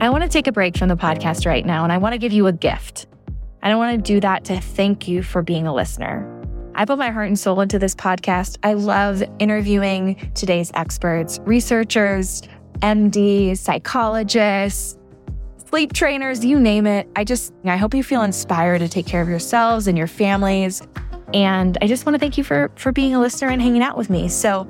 I want to take a break from the podcast right now and I want to give you a gift. And I want to do that to thank you for being a listener. I put my heart and soul into this podcast. I love interviewing today's experts, researchers, MDs, psychologists, sleep trainers, you name it. I just, I hope you feel inspired to take care of yourselves and your families. And I just want to thank you for, for being a listener and hanging out with me. So,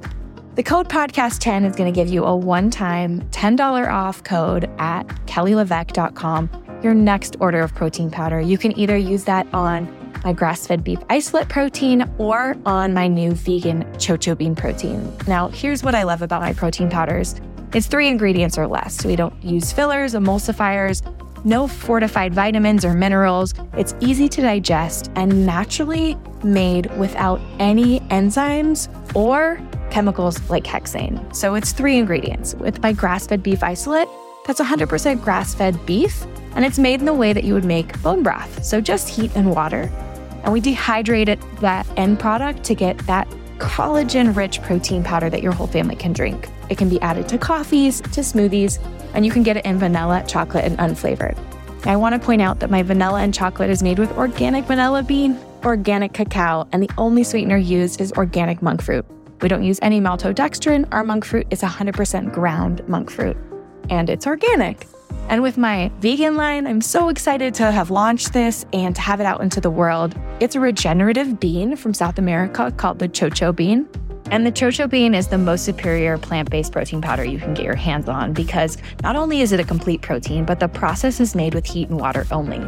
the code podcast10 is going to give you a one time $10 off code at kellyleveque.com. Your next order of protein powder. You can either use that on my grass fed beef isolate protein or on my new vegan chocho bean protein. Now, here's what I love about my protein powders it's three ingredients or less. We don't use fillers, emulsifiers, no fortified vitamins or minerals. It's easy to digest and naturally made without any enzymes or chemicals like hexane. So it's three ingredients. With my grass fed beef isolate, that's 100% grass fed beef, and it's made in the way that you would make bone broth. So just heat and water. And we dehydrate it, that end product to get that collagen rich protein powder that your whole family can drink. It can be added to coffees, to smoothies, and you can get it in vanilla, chocolate, and unflavored. I want to point out that my vanilla and chocolate is made with organic vanilla bean, organic cacao, and the only sweetener used is organic monk fruit. We don't use any maltodextrin. Our monk fruit is 100% ground monk fruit, and it's organic. And with my vegan line, I'm so excited to have launched this and to have it out into the world. It's a regenerative bean from South America called the chocho bean. And the chocho bean is the most superior plant based protein powder you can get your hands on because not only is it a complete protein, but the process is made with heat and water only.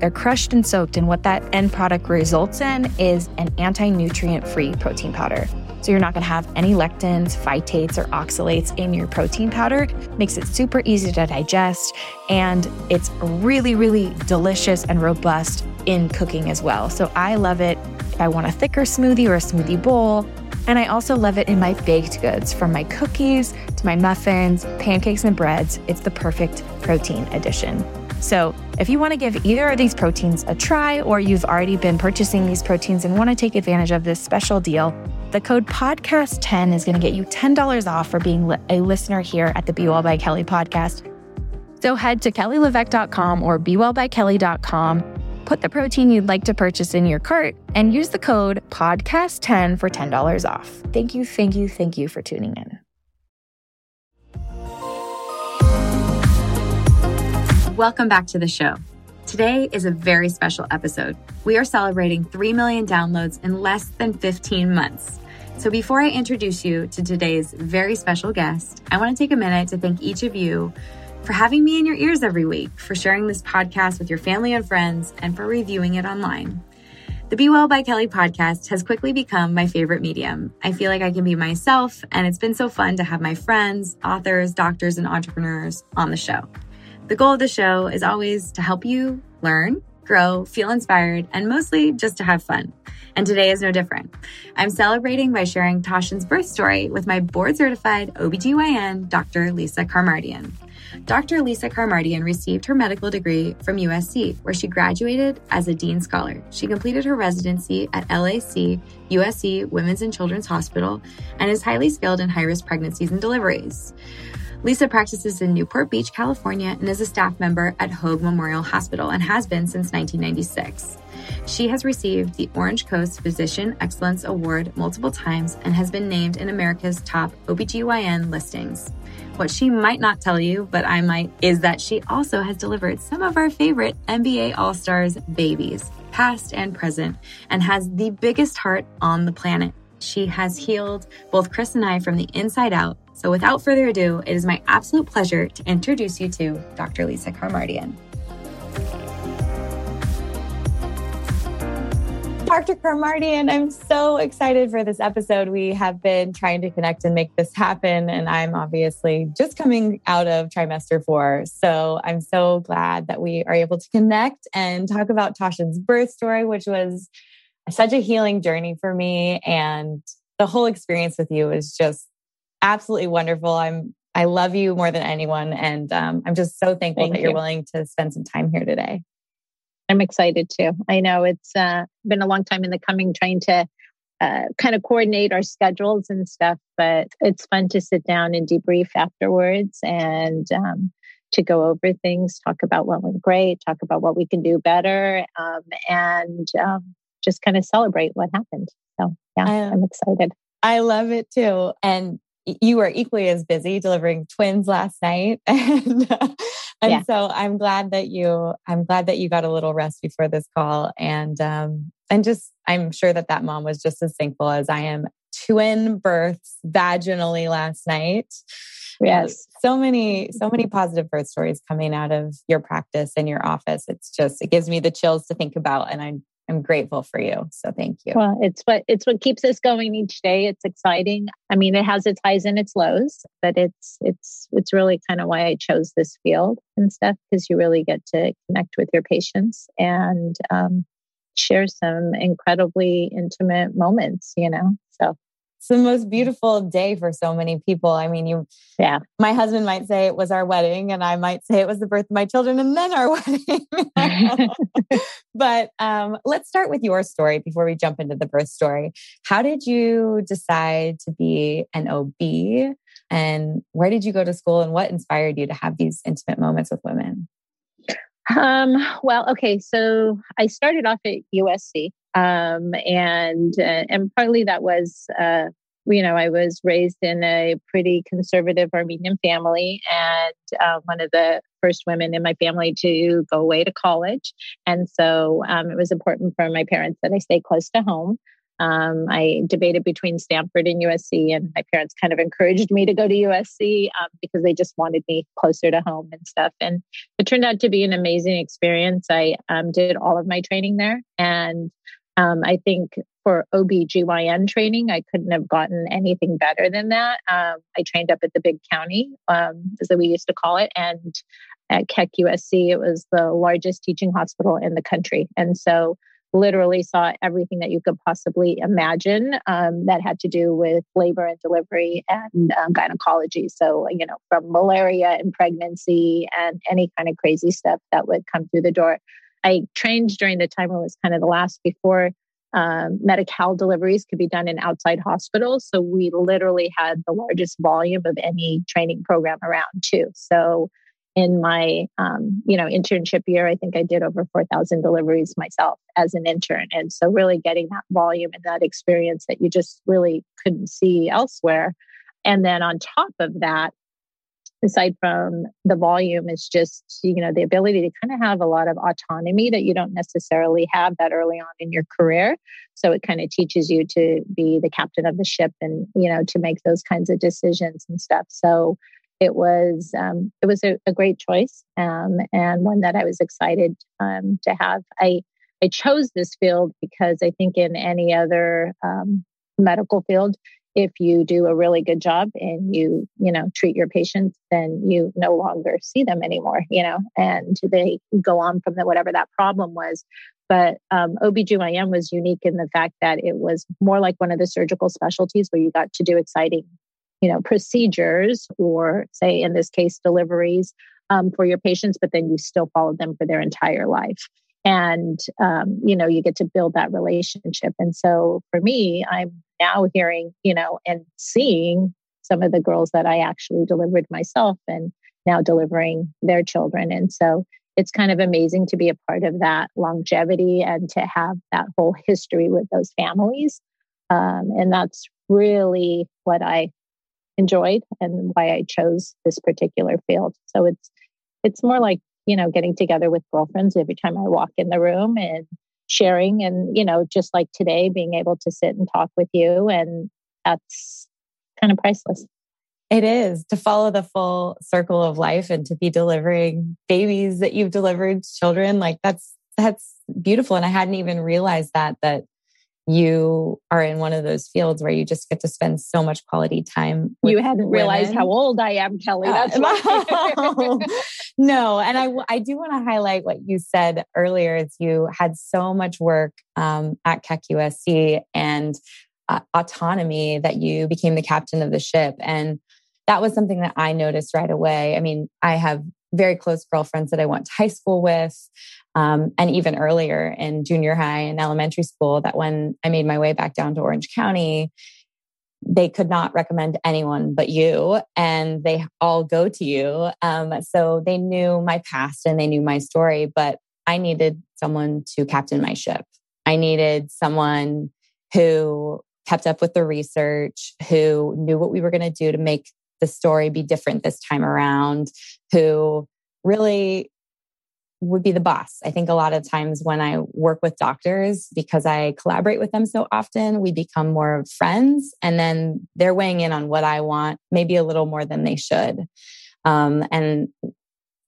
They're crushed and soaked, and what that end product results in is an anti nutrient free protein powder. So you're not to have any lectins, phytates, or oxalates in your protein powder. Makes it super easy to digest, and it's really, really delicious and robust in cooking as well. So I love it if I want a thicker smoothie or a smoothie bowl. And I also love it in my baked goods, from my cookies to my muffins, pancakes, and breads. It's the perfect protein addition. So, if you want to give either of these proteins a try, or you've already been purchasing these proteins and want to take advantage of this special deal, the code podcast10 is going to get you $10 off for being a listener here at the Be Well by Kelly podcast. So head to kellyleveque.com or bewellbykelly.com, put the protein you'd like to purchase in your cart, and use the code podcast10 for $10 off. Thank you, thank you, thank you for tuning in. Welcome back to the show. Today is a very special episode. We are celebrating 3 million downloads in less than 15 months. So, before I introduce you to today's very special guest, I want to take a minute to thank each of you for having me in your ears every week, for sharing this podcast with your family and friends, and for reviewing it online. The Be Well by Kelly podcast has quickly become my favorite medium. I feel like I can be myself, and it's been so fun to have my friends, authors, doctors, and entrepreneurs on the show. The goal of the show is always to help you learn, grow, feel inspired, and mostly just to have fun. And today is no different. I'm celebrating by sharing Toshin's birth story with my board certified OBGYN, Dr. Lisa Karamardian. Dr. Lisa Karamardian received her medical degree from USC, where she graduated as a Dean Scholar. She completed her residency at LAC USC Women's and Children's Hospital and is highly skilled in high risk pregnancies and deliveries. Lisa practices in Newport Beach, California, and is a staff member at Hoag Memorial Hospital and has been since 1996. She has received the Orange Coast Physician Excellence Award multiple times and has been named in America's top OBGYN listings. What she might not tell you, but I might, is that she also has delivered some of our favorite NBA All Stars babies, past and present, and has the biggest heart on the planet. She has healed both Chris and I from the inside out so without further ado, it is my absolute pleasure to introduce you to Dr. Lisa Karamardian. Dr. Karamardian, I'm so excited for this episode. We have been trying to connect and make this happen, and I'm obviously just coming out of trimester four. So I'm so glad that we are able to connect and talk about Tasha's birth story, which was such a healing journey for me. And the whole experience with you is just absolutely wonderful. I'm I love you more than anyone, and um, I'm just so thankful Thank that you're willing to spend some time here today. I'm excited too. I know it's uh, been a long time in the coming, trying to uh, kind of coordinate our schedules and stuff, but it's fun to sit down and debrief afterwards and um, to go over things, talk about what went great, talk about what we can do better, um, and um, just kind of celebrate what happened. So, yeah, I, I'm excited. I love it too. And you were equally as busy delivering twins last night. and, uh, and yeah. so I'm glad that you, I'm glad that you got a little rest before this call. And, um, and just, I'm sure that that mom was just as thankful as I am. Twin births vaginally last night. Yes. so many, so many positive birth stories coming out of your practice and your office. It's just, it gives me the chills to think about. And I'm I'm grateful for you. So thank you. Well, it's what it's what keeps us going each day. It's exciting. I mean, it has its highs and its lows, but it's it's it's really kind of why I chose this field and stuff because you really get to connect with your patients and um, share some incredibly intimate moments. You know, so it's the most beautiful day for so many people. I mean, you, yeah. My husband might say it was our wedding, and I might say it was the birth of my children and then our wedding. but um, let's start with your story before we jump into the birth story. How did you decide to be an OB? And where did you go to school? And what inspired you to have these intimate moments with women? Um, well, okay, so I started off at USC um, and uh, and partly that was uh, you know I was raised in a pretty conservative Armenian family, and uh, one of the first women in my family to go away to college, and so um, it was important for my parents that I stay close to home. Um, I debated between Stanford and USC, and my parents kind of encouraged me to go to USC um, because they just wanted me closer to home and stuff. And it turned out to be an amazing experience. I um, did all of my training there, and um, I think for OB/GYN training, I couldn't have gotten anything better than that. Um, I trained up at the big county, um, as we used to call it, and at Keck USC, it was the largest teaching hospital in the country. And so, literally saw everything that you could possibly imagine um, that had to do with labor and delivery and um, gynecology. So, you know, from malaria and pregnancy and any kind of crazy stuff that would come through the door. I trained during the time when it was kind of the last before um, Medi-Cal deliveries could be done in outside hospitals. So we literally had the largest volume of any training program around too. So in my um, you know internship year, I think I did over 4,000 deliveries myself as an intern. And so really getting that volume and that experience that you just really couldn't see elsewhere. And then on top of that, aside from the volume is just you know the ability to kind of have a lot of autonomy that you don't necessarily have that early on in your career. So it kind of teaches you to be the captain of the ship and you know to make those kinds of decisions and stuff. So it was um, it was a, a great choice um, and one that i was excited um, to have. I i chose this field because i think in any other um, medical field if you do a really good job and you you know treat your patients then you no longer see them anymore you know and they go on from the, whatever that problem was. But um, OB/GYN was unique in the fact that it was more like one of the surgical specialties where you got to do exciting you know procedures or say in this case deliveries um, for your patients but then you still followed them for their entire life. And um, you know you get to build that relationship. And so for me i'm now hearing, you know, and seeing some of the girls that I actually delivered myself and now delivering their children. And so it's kind of amazing to be a part of that longevity and to have that whole history with those families. Um, and that's really what I enjoyed and why I chose this particular field. So it's it's more like you know getting together with girlfriends every time I walk in the room and sharing and you know just like today being able to sit and talk with you and that's kind of priceless. It is. To follow the full circle of life and to be delivering babies that you've delivered children like that's that's beautiful and i hadn't even realized that that you are in one of those fields where you just get to spend so much quality time. you hadn't women. realized how old I am, Kelly. That's uh, no, and I I do want to highlight what you said earlier. Is you had so much work um, at Keck USC and uh, autonomy that you became the captain of the ship, and that was something that I noticed right away. I mean, I have very close girlfriends that I went to high school with um, and even earlier in junior high and elementary school that when I made my way back down to Orange County, they could not recommend anyone but you and they all go to you. Um, so they knew my past and they knew my story but i needed someone to captain my ship. I needed someone who kept up with the research who knew what we were going to do to make the story be different this time around who really would be the boss. I think a lot of times when I work with doctors, because I collaborate with them so often, we become more friends and then they're weighing in on what I want, maybe a little more than they should. Um, and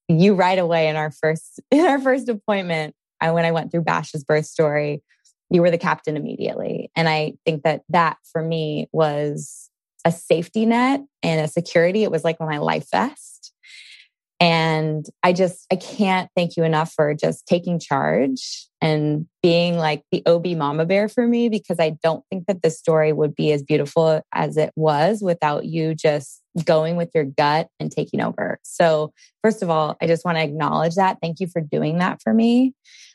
you right away in our first in our first appointment, I when I went through Bash's birth story, you were the captain immediately. And I think that that for me was a safety net and a security. It was like my life vest and I just, I can't thank you enough for just taking charge and being like the OB mama bear for me because I don't think that the story would be as beautiful as it was without you just going with your gut and taking over. So, first of all, I just want to acknowledge that. Thank you for doing that for me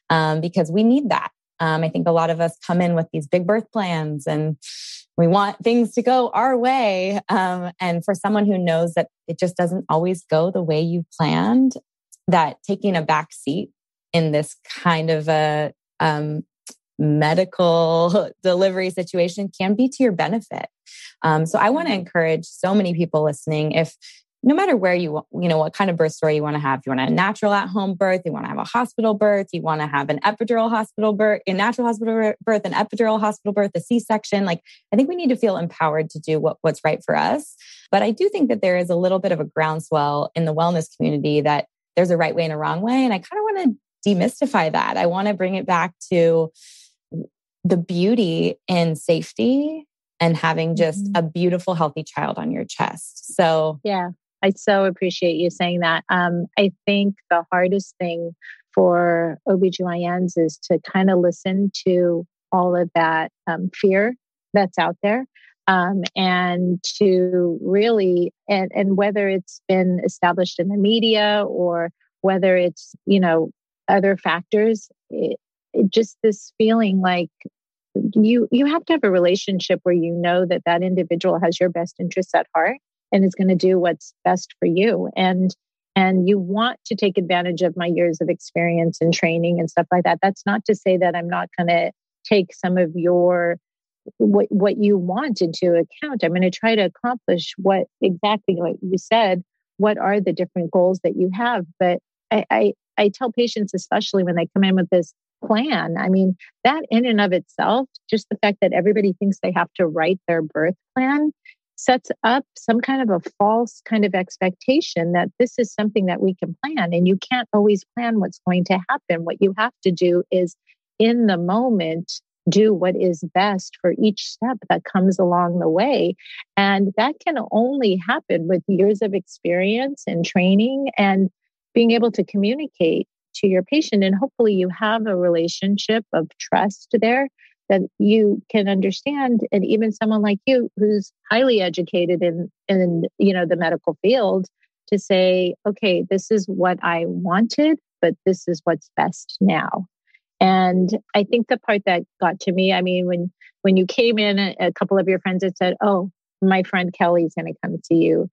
um, because we need that. Um, I think a lot of us come in with these big birth plans and we want things to go our way. Um, and for someone who knows that it just doesn't always go the way you planned, that taking a back seat in this kind of a um, medical delivery situation can be to your benefit. Um, so I want to encourage so many people listening if no matter where you you know what kind of birth story you want to have you want a natural at home birth you want to have a hospital birth you want to have an epidural hospital birth a natural hospital birth an epidural hospital birth a c-section like i think we need to feel empowered to do what, what's right for us. But i do think that there is a little bit of a groundswell in the wellness community that there's a right way and a wrong way and i kind of want to demystify that. I want to bring it back to the beauty in safety and having just mm-hmm. a beautiful healthy child on your chest. So yeah I so appreciate you saying that. Um, I think the hardest thing for OBGYNs is to kind of listen to all of that um, fear that's out there um, and to really, and, and whether it's been established in the media or whether it's, you know, other factors, it, it just this feeling like you you have to have a relationship where you know that that individual has your best interests at heart and is going to do what's best for you. And and you want to take advantage of my years of experience and training and stuff like that. That's not to say that i'm not going to take some of your what what you want into account. I'm going to try to accomplish what exactly what you said what are the different goals that you have. But I, I i tell patients especially when they come in with this plan i mean that in and of itself just the fact that everybody thinks they have to write their birth plan sets up some kind of a false kind of expectation that this is something that we can plan. And you can't always plan what's going to happen. What you have to do is in the moment, do what is best for each step that comes along the way. And that can only happen with years of experience and training and being able to communicate to your patient. And hopefully, you have a relationship of trust there that you can understand. And even someone like you who's highly educated in in you know the medical field to say okay this is what i wanted but this is what's best now. And i think the part that got to me i mean when when you came in a couple of your friends had said oh my friend kelly's going to come see you.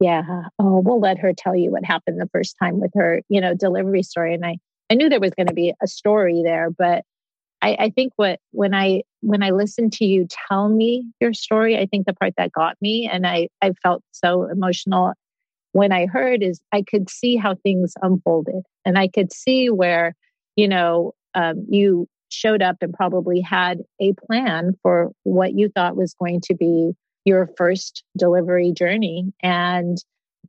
Yeah oh we'll let her tell you what happened the first time with her you know delivery story. And i i knew there was going to be a story there but I, I think what when I when I listened to you tell me your story, I think the part that got me and I, I felt so emotional when I heard is I could see how things unfolded and I could see where, you know, um, you showed up and probably had a plan for what you thought was going to be your first delivery journey. And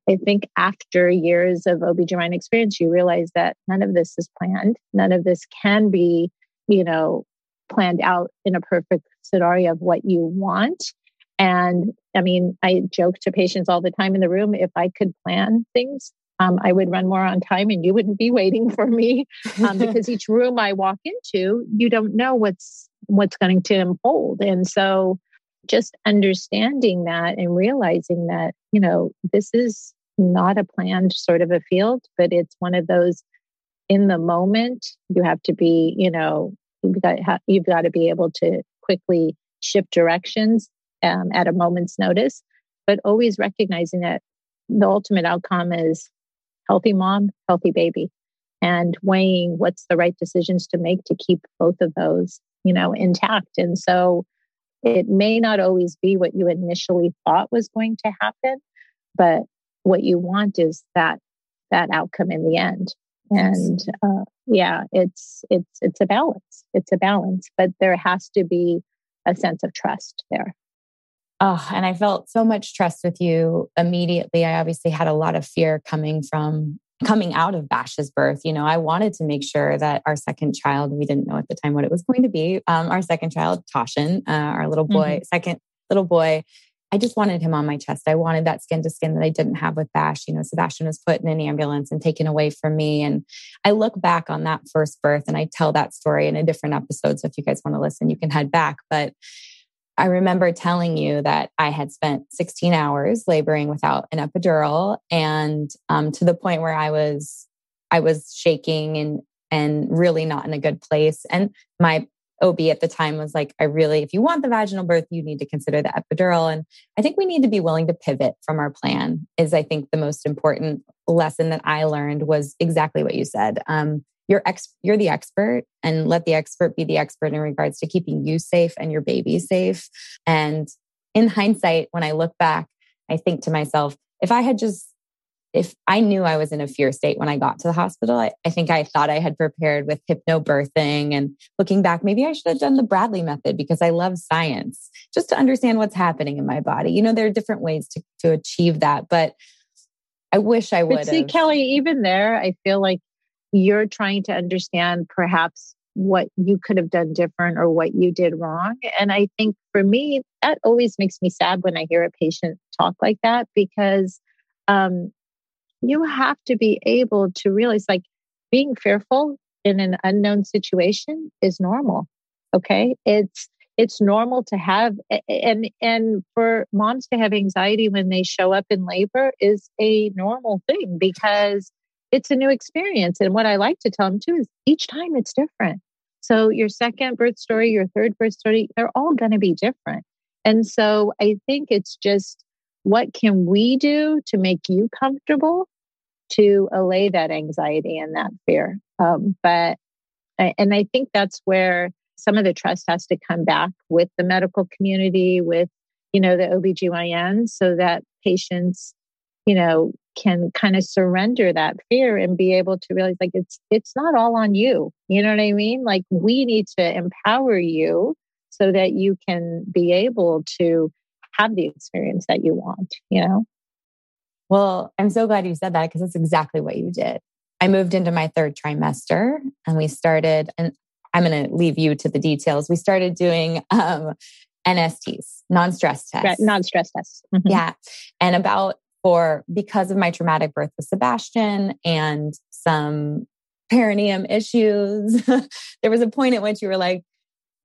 I think after years of OB/GYN experience, you realize that none of this is planned. None of this can be you know, planned out in a perfect scenario of what you want. And I mean, I joke to patients all the time in the room if I could plan things, um, I would run more on time and you wouldn't be waiting for me um, because each room I walk into, you don't know what's what's going to unfold. And so just understanding that and realizing that, you know, this is not a planned sort of a field, but it's one of those in the moment you have to be you know you've got you've got to be able to quickly shift directions um, at a moment's notice, but always recognizing that the ultimate outcome is healthy mom, healthy baby, and weighing what's the right decisions to make to keep both of those, you know, intact. And so it may not always be what you initially thought was going to happen, but what you want is that that outcome in the end. And uh, yeah, it's it's it's a balance. It's a balance, but there has to be a sense of trust there. Oh, and I felt so much trust with you immediately. I obviously had a lot of fear coming from coming out of Bash's birth. You know, I wanted to make sure that our second child, we didn't know at the time what it was going to be, um, our second child, Toshin, uh, our little boy, mm-hmm. second little boy, I just wanted him on my chest. I wanted that skin to skin that I didn't have with Bash. You know, Sebastian was put in an ambulance and taken away from me. And I look back on that first birth and I tell that story in a different episode. So if you guys want to listen, you can head back. But I remember telling you that I had spent 16 hours laboring without an epidural and um, to the point where I was I was shaking and and really not in a good place. And my OB at the time was like, I really, if you want the vaginal birth, you need to consider the epidural. And I think we need to be willing to pivot from our plan, is I think the most important lesson that I learned was exactly what you said. Um, you're ex- you're the expert and let the expert be the expert in regards to keeping you safe and your baby safe. And in hindsight, when I look back, I think to myself, if I had just if I knew I was in a fear state when I got to the hospital, I, I, think I thought I had prepared with hypnobirthing. And looking back, maybe I should have done the Bradley method because I love science just to understand what's happening in my body. You know, there are different ways to, to achieve that, but I wish I would. See, Kelly, even there, I feel like you're trying to understand perhaps what you could have done different or what you did wrong. And I think for me, that always makes me sad when I hear a patient talk like that because um, you have to be able to realize like being fearful in an unknown situation is normal. Okay. It's, it's normal to have and and for moms to have anxiety when they show up in labor is a normal thing because it's a new experience and what i like to tell them too is each time it's different so your second birth story your third birth story they're all going to be different and so i think it's just what can we do to make you comfortable to allay that anxiety and that fear. Um, but, and I think that's where some of the trust has to come back with the medical community, with, you know, the OBGYN so that patients, you know, can kind of surrender that fear and be able to realize like it's it's not all on you. You know what I mean? Like we need to empower you so that you can be able to have the experience that you want, you know? Well, I'm so glad you said that because that's exactly what you did. I moved into my third trimester and we started, and I'm going to leave you to the details. We started doing um, NSTs, non stress tests. Non stress tests. Mm-hmm. Yeah. And about for, because of my traumatic birth with Sebastian and some perineum issues, there was a point at which you were like,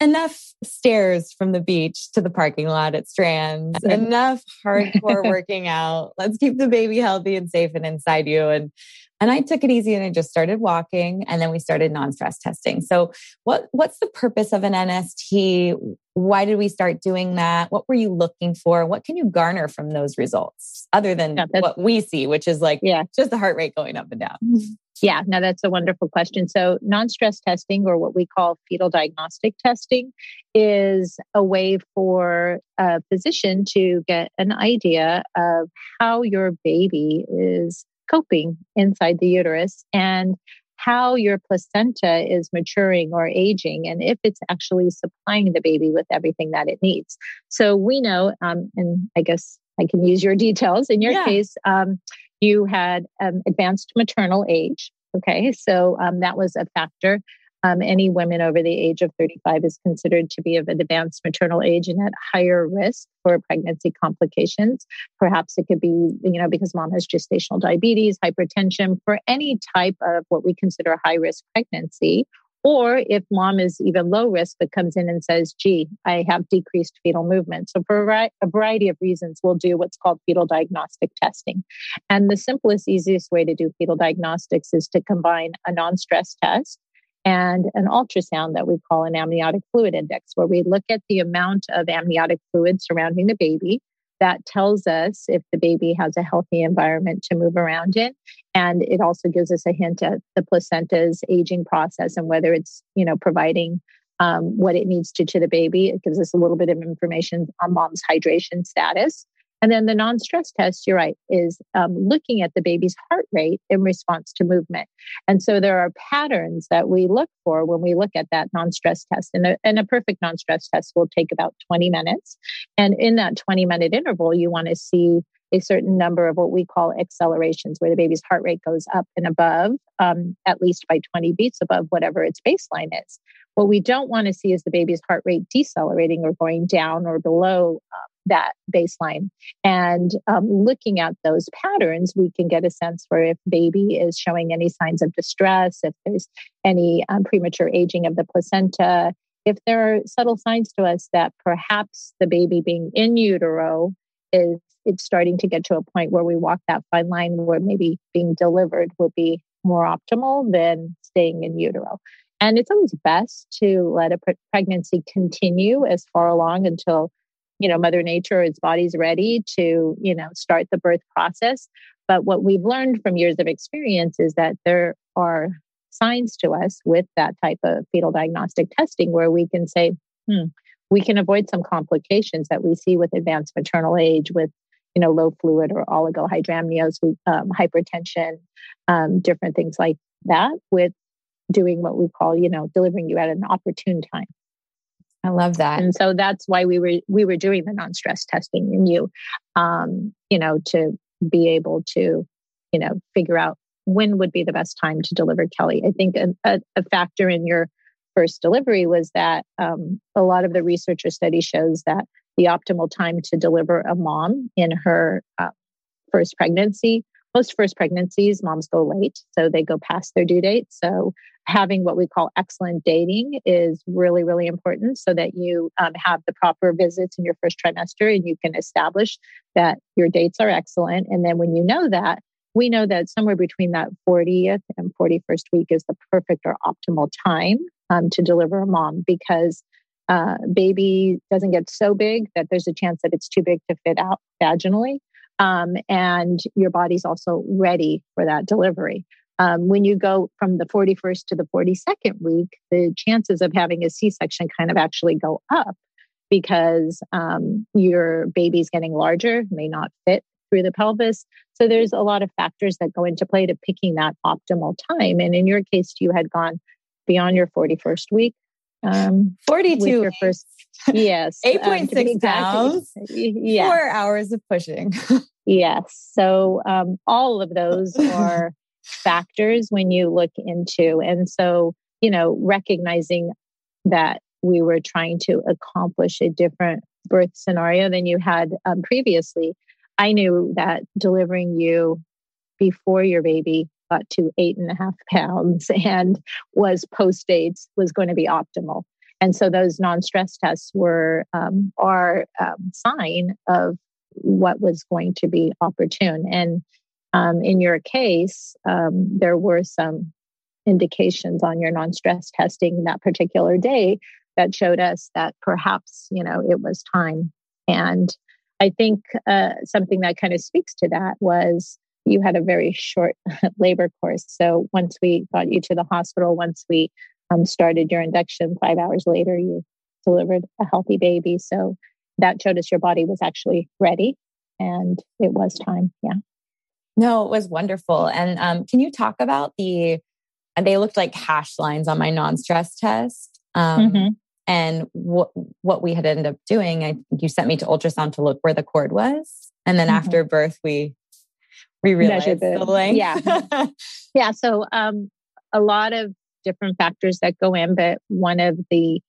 enough stairs from the beach to the parking lot at Strands, enough hardcore working out. Let's keep the baby healthy and safe and inside you. And and I took it easy and I just started walking and then we started non-stress testing. So what what's the purpose of an NST? Why did we start doing that? What were you looking for? What can you garner from those results other than yeah, what we see, which is like yeah. just the heart rate going up and down? Yeah, now that's a wonderful question. So, non stress testing, or what we call fetal diagnostic testing, is a way for a physician to get an idea of how your baby is coping inside the uterus and how your placenta is maturing or aging and if it's actually supplying the baby with everything that it needs. So we know, um, and I guess I can use your details. In your yeah. case, um, you had um, advanced maternal age. Okay, so um, that was a factor. Um, any women over the age of 35 is considered to be of an advanced maternal age and at higher risk for pregnancy complications. Perhaps it could be, you know, because mom has gestational diabetes, hypertension, for any type of what we consider high risk pregnancy. Or if mom is even low risk, but comes in and says, gee, I have decreased fetal movement. So, for a variety of reasons, we'll do what's called fetal diagnostic testing. And the simplest, easiest way to do fetal diagnostics is to combine a non stress test and an ultrasound that we call an amniotic fluid index, where we look at the amount of amniotic fluid surrounding the baby. That tells us if the baby has a healthy environment to move around in. And it also gives us a hint at the placenta's aging process and whether it's, you know, providing um, what it needs to to the baby. It gives us a little bit of information on mom's hydration status. And then the non stress test, you're right, is um, looking at the baby's heart rate in response to movement. And so there are patterns that we look for when we look at that non stress test. And a, and a perfect non stress test will take about 20 minutes. And in that 20 minute interval, you want to see a certain number of what we call accelerations, where the baby's heart rate goes up and above, um, at least by 20 beats above whatever its baseline is. What we don't want to see is the baby's heart rate decelerating or going down or below uh, that baseline. And um, looking at those patterns, we can get a sense for if baby is showing any signs of distress, if there's any um, premature aging of the placenta, if there are subtle signs to us that perhaps the baby being in utero is it's starting to get to a point where we walk that fine line where maybe being delivered would be more optimal than staying in utero. And it's always best to let a pre- pregnancy continue as far along until you know mother nature its body's ready to you know start the birth process. But what we've learned from years of experience is that there are signs to us with that type of fetal diagnostic testing where we can say hmm, we can avoid some complications that we see with advanced maternal age with you know low fluid or oligohydramnios um, hypertension um, different things like that with doing what we call you know delivering you at an opportune time I love that. And so that's why we were we were doing the non-stress testing in you, um, you know, to be able to, you know, figure out when would be the best time to deliver Kelly. I think a, a, a factor in your first delivery was that um, a lot of the researcher study shows that the optimal time to deliver a mom in her uh, first pregnancy most first pregnancies, moms go late, so they go past their due date. So having what we call excellent dating is really, really important so that you um, have the proper visits in your first trimester and you can establish that your dates are excellent. And then when you know that, we know that somewhere between that 40th and 41st week is the perfect or optimal time um, to deliver a mom because uh, baby doesn't get so big that there's a chance that it's too big to fit out vaginally um, and your body's also ready for that delivery. Um, when you go from the 41st to the 42nd week, the chances of having a C section kind of actually go up because um, your baby's getting larger, may not fit through the pelvis. So there's a lot of factors that go into play to picking that optimal time. And in your case, you had gone beyond your 41st week. Um, 42 your first yes 8.6 um, pounds yeah. four hours of pushing yes so um, all of those are factors when you look into and so you know recognizing that we were trying to accomplish a different birth scenario than you had um, previously i knew that delivering you before your baby got to eight and a half pounds and was post dates was going to be optimal and so those non-stress tests were um, our um, sign of what was going to be opportune. And um, in your case, um, there were some indications on your non-stress testing that particular day that showed us that perhaps you know it was time. And I think uh, something that kind of speaks to that was you had a very short labor course. So once we got you to the hospital, once we um, started your induction, five hours later, you delivered a healthy baby. So that showed us your body was actually ready and it was time. Yeah. No, it was wonderful. And um, can you talk about the, and they looked like hash lines on my non stress test. Um, mm-hmm. And what what we had ended up doing, I think you sent me to ultrasound to look where the cord was, and then mm-hmm. after birth, we we realized the length. Yeah, yeah. So um, a lot of different factors that go in, but one of the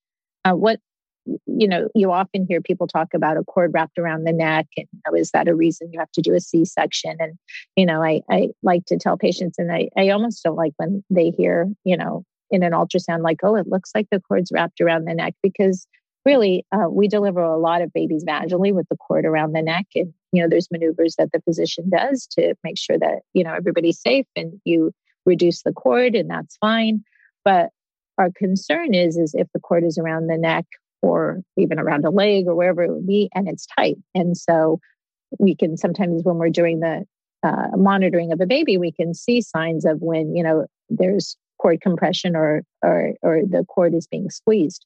uh, what you know you often hear people talk about a cord wrapped around the neck and is that a reason you have to do a c-section? And you know i, I like to tell patients and I, I almost don't like when they hear you know in an ultrasound like oh it looks like the cord's wrapped around the neck because really uh, we deliver a lot of babies vaginally with the cord around the neck and you know there's maneuvers that the physician does to make sure that you know everybody's safe and you reduce the cord and that's fine. But our concern is, is if the cord is around the neck or even around a leg or wherever it would be, and it's tight. And so we can sometimes, when we're doing the uh, monitoring of a baby, we can see signs of when, you know, there's cord compression or, or, or the cord is being squeezed.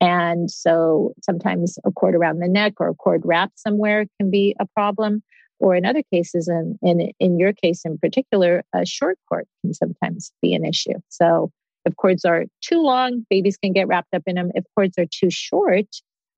And so sometimes a cord around the neck or a cord wrapped somewhere can be a problem. Or in other cases, and in, in your case in particular, a short cord can sometimes be an issue. So if cords are too long, babies can get wrapped up in them. If cords are too short,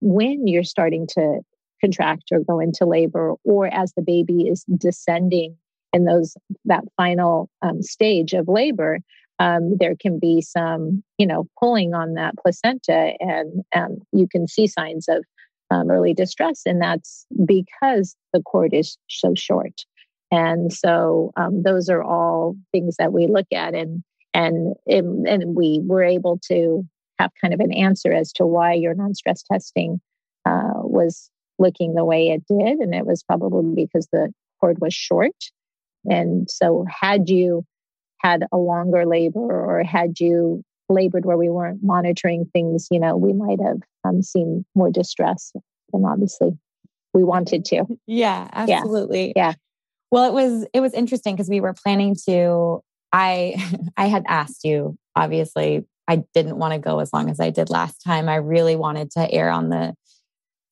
when you're starting to contract or go into labor, or as the baby is descending in those that final um, stage of labor, um, there can be some, you know, pulling on that placenta, and um, you can see signs of um, early distress, and that's because the cord is so short. And so um, those are all things that we look at, and and it, and we were able to have kind of an answer as to why your non-stress testing uh, was looking the way it did, and it was probably because the cord was short. And so, had you had a longer labor or had you labored where we weren't monitoring things, you know, we might have um, seen more distress than obviously we wanted to. Yeah, absolutely. Yeah. yeah. Well, it was it was interesting because we were planning to. I I had asked you. Obviously, I didn't want to go as long as I did last time. I really wanted to err on the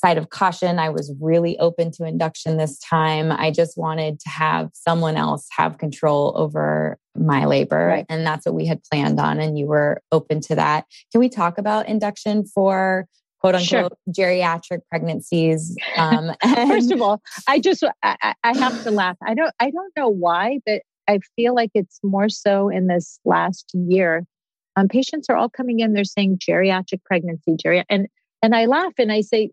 side of caution. I was really open to induction this time. I just wanted to have someone else have control over my labor. Right. And that's what we had planned on. And you were open to that. Can we talk about induction for quote unquote sure. geriatric pregnancies? Um, First of all, I just, I, I have to laugh. I don't, I don't know why, but I feel like it's more so in this last year. Um, patients are all coming in, they're saying geriatric pregnancy, geriatric. And and I laugh and I say,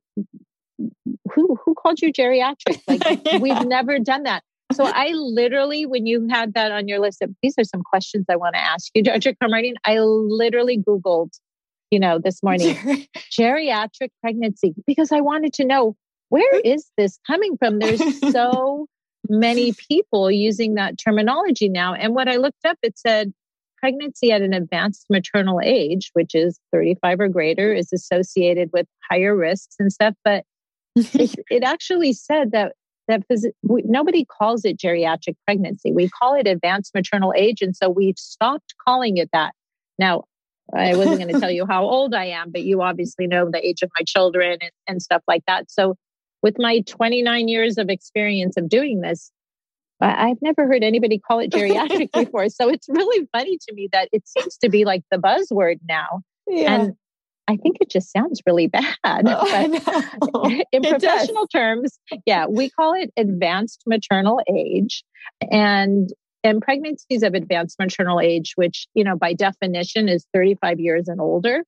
who who called you geriatric? Like we've never done that. So I literally, when you had that on your list, of, these are some questions I want to ask you, Dr. Carmardine. I literally Googled, you know, this morning, geriatric pregnancy because I wanted to know where is this coming from? There's so many people using that terminology now. And what I looked up, it said pregnancy at an advanced maternal age, which is 35 or greater, is associated with higher risks and stuff. But it, it, actually said that that we, nobody calls it geriatric pregnancy. We call it advanced maternal age, and so we've stopped calling it that. Now, I wasn't going to tell you how old I am, but you obviously know the age of my children and, and stuff like that. So, with my 29 years of experience of doing this, I've never heard anybody call it geriatric before. So it's really funny to me that it seems to be like the buzzword now. Yeah. And I think it just sounds really bad. Oh, in professional terms, yeah, we call it advanced maternal age. And and pregnancies of advanced maternal age, which, you know, by definition is 35 years and older.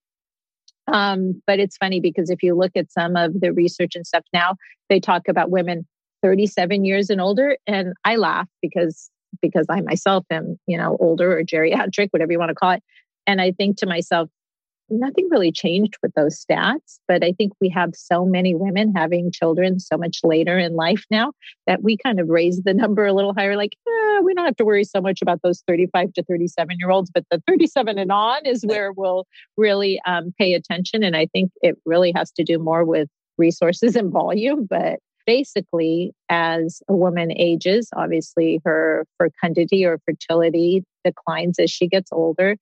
Um, but it's funny because if you look at some of the research and stuff now, they talk about women 37 years and older. And I laugh because because I myself am, you know, older or geriatric, whatever you want to call it. And I think to myself, nothing really changed with those stats. But I think we have so many women having children so much later in life now that we kind of raise the number a little higher. Like, eh, we don't have to worry so much about those 35 to 37 year olds, but the 37 and on is where we'll really um, pay attention. And I think it really has to do more with resources and volume. But basically, as a woman ages, obviously her fecundity or fertility declines as she gets older.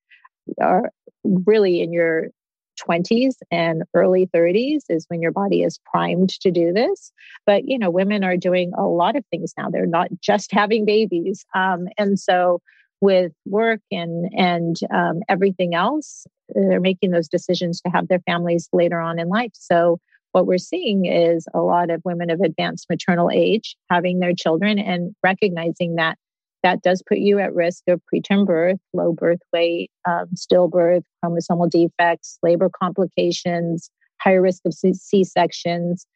Are really in your 20s and early 30s is when your body is primed to do this. But, you know, women are doing a lot of things now. They're not just having babies. Um, and so, with work and and um, everything else, they're making those decisions to have their families later on in life. So what we're seeing is a lot of women of advanced maternal age having their children and recognizing that that does put you at risk of preterm birth, low birth weight, um, stillbirth, chromosomal defects, labor complications, higher risk of C sections.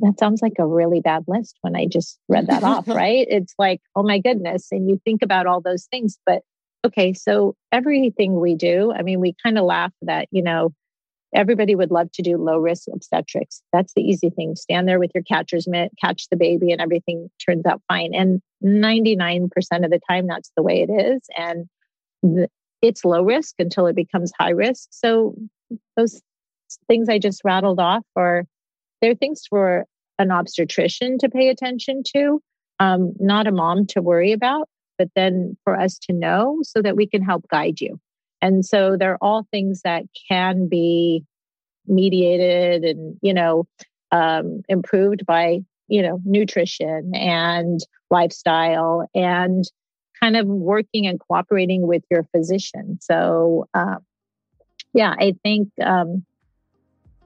That sounds like a really bad list when I just read that off, right? It's like, oh my goodness. And you think about all those things. But okay, so everything we do, I mean, we kind of laugh that, you know, Everybody would love to do low risk obstetrics. That's the easy thing. Stand there with your catcher's mitt, catch the baby, and everything turns out fine. And 99% of the time, that's the way it is. And the, it's low risk until it becomes high risk. So those things I just rattled off are they're things for an obstetrician to pay attention to, um, not a mom to worry about, but then for us to know so that we can help guide you. And so they're all things that can be mediated and, you know, um, improved by, you know, nutrition and lifestyle and kind of working and cooperating with your physician. So, uh, yeah, I think um,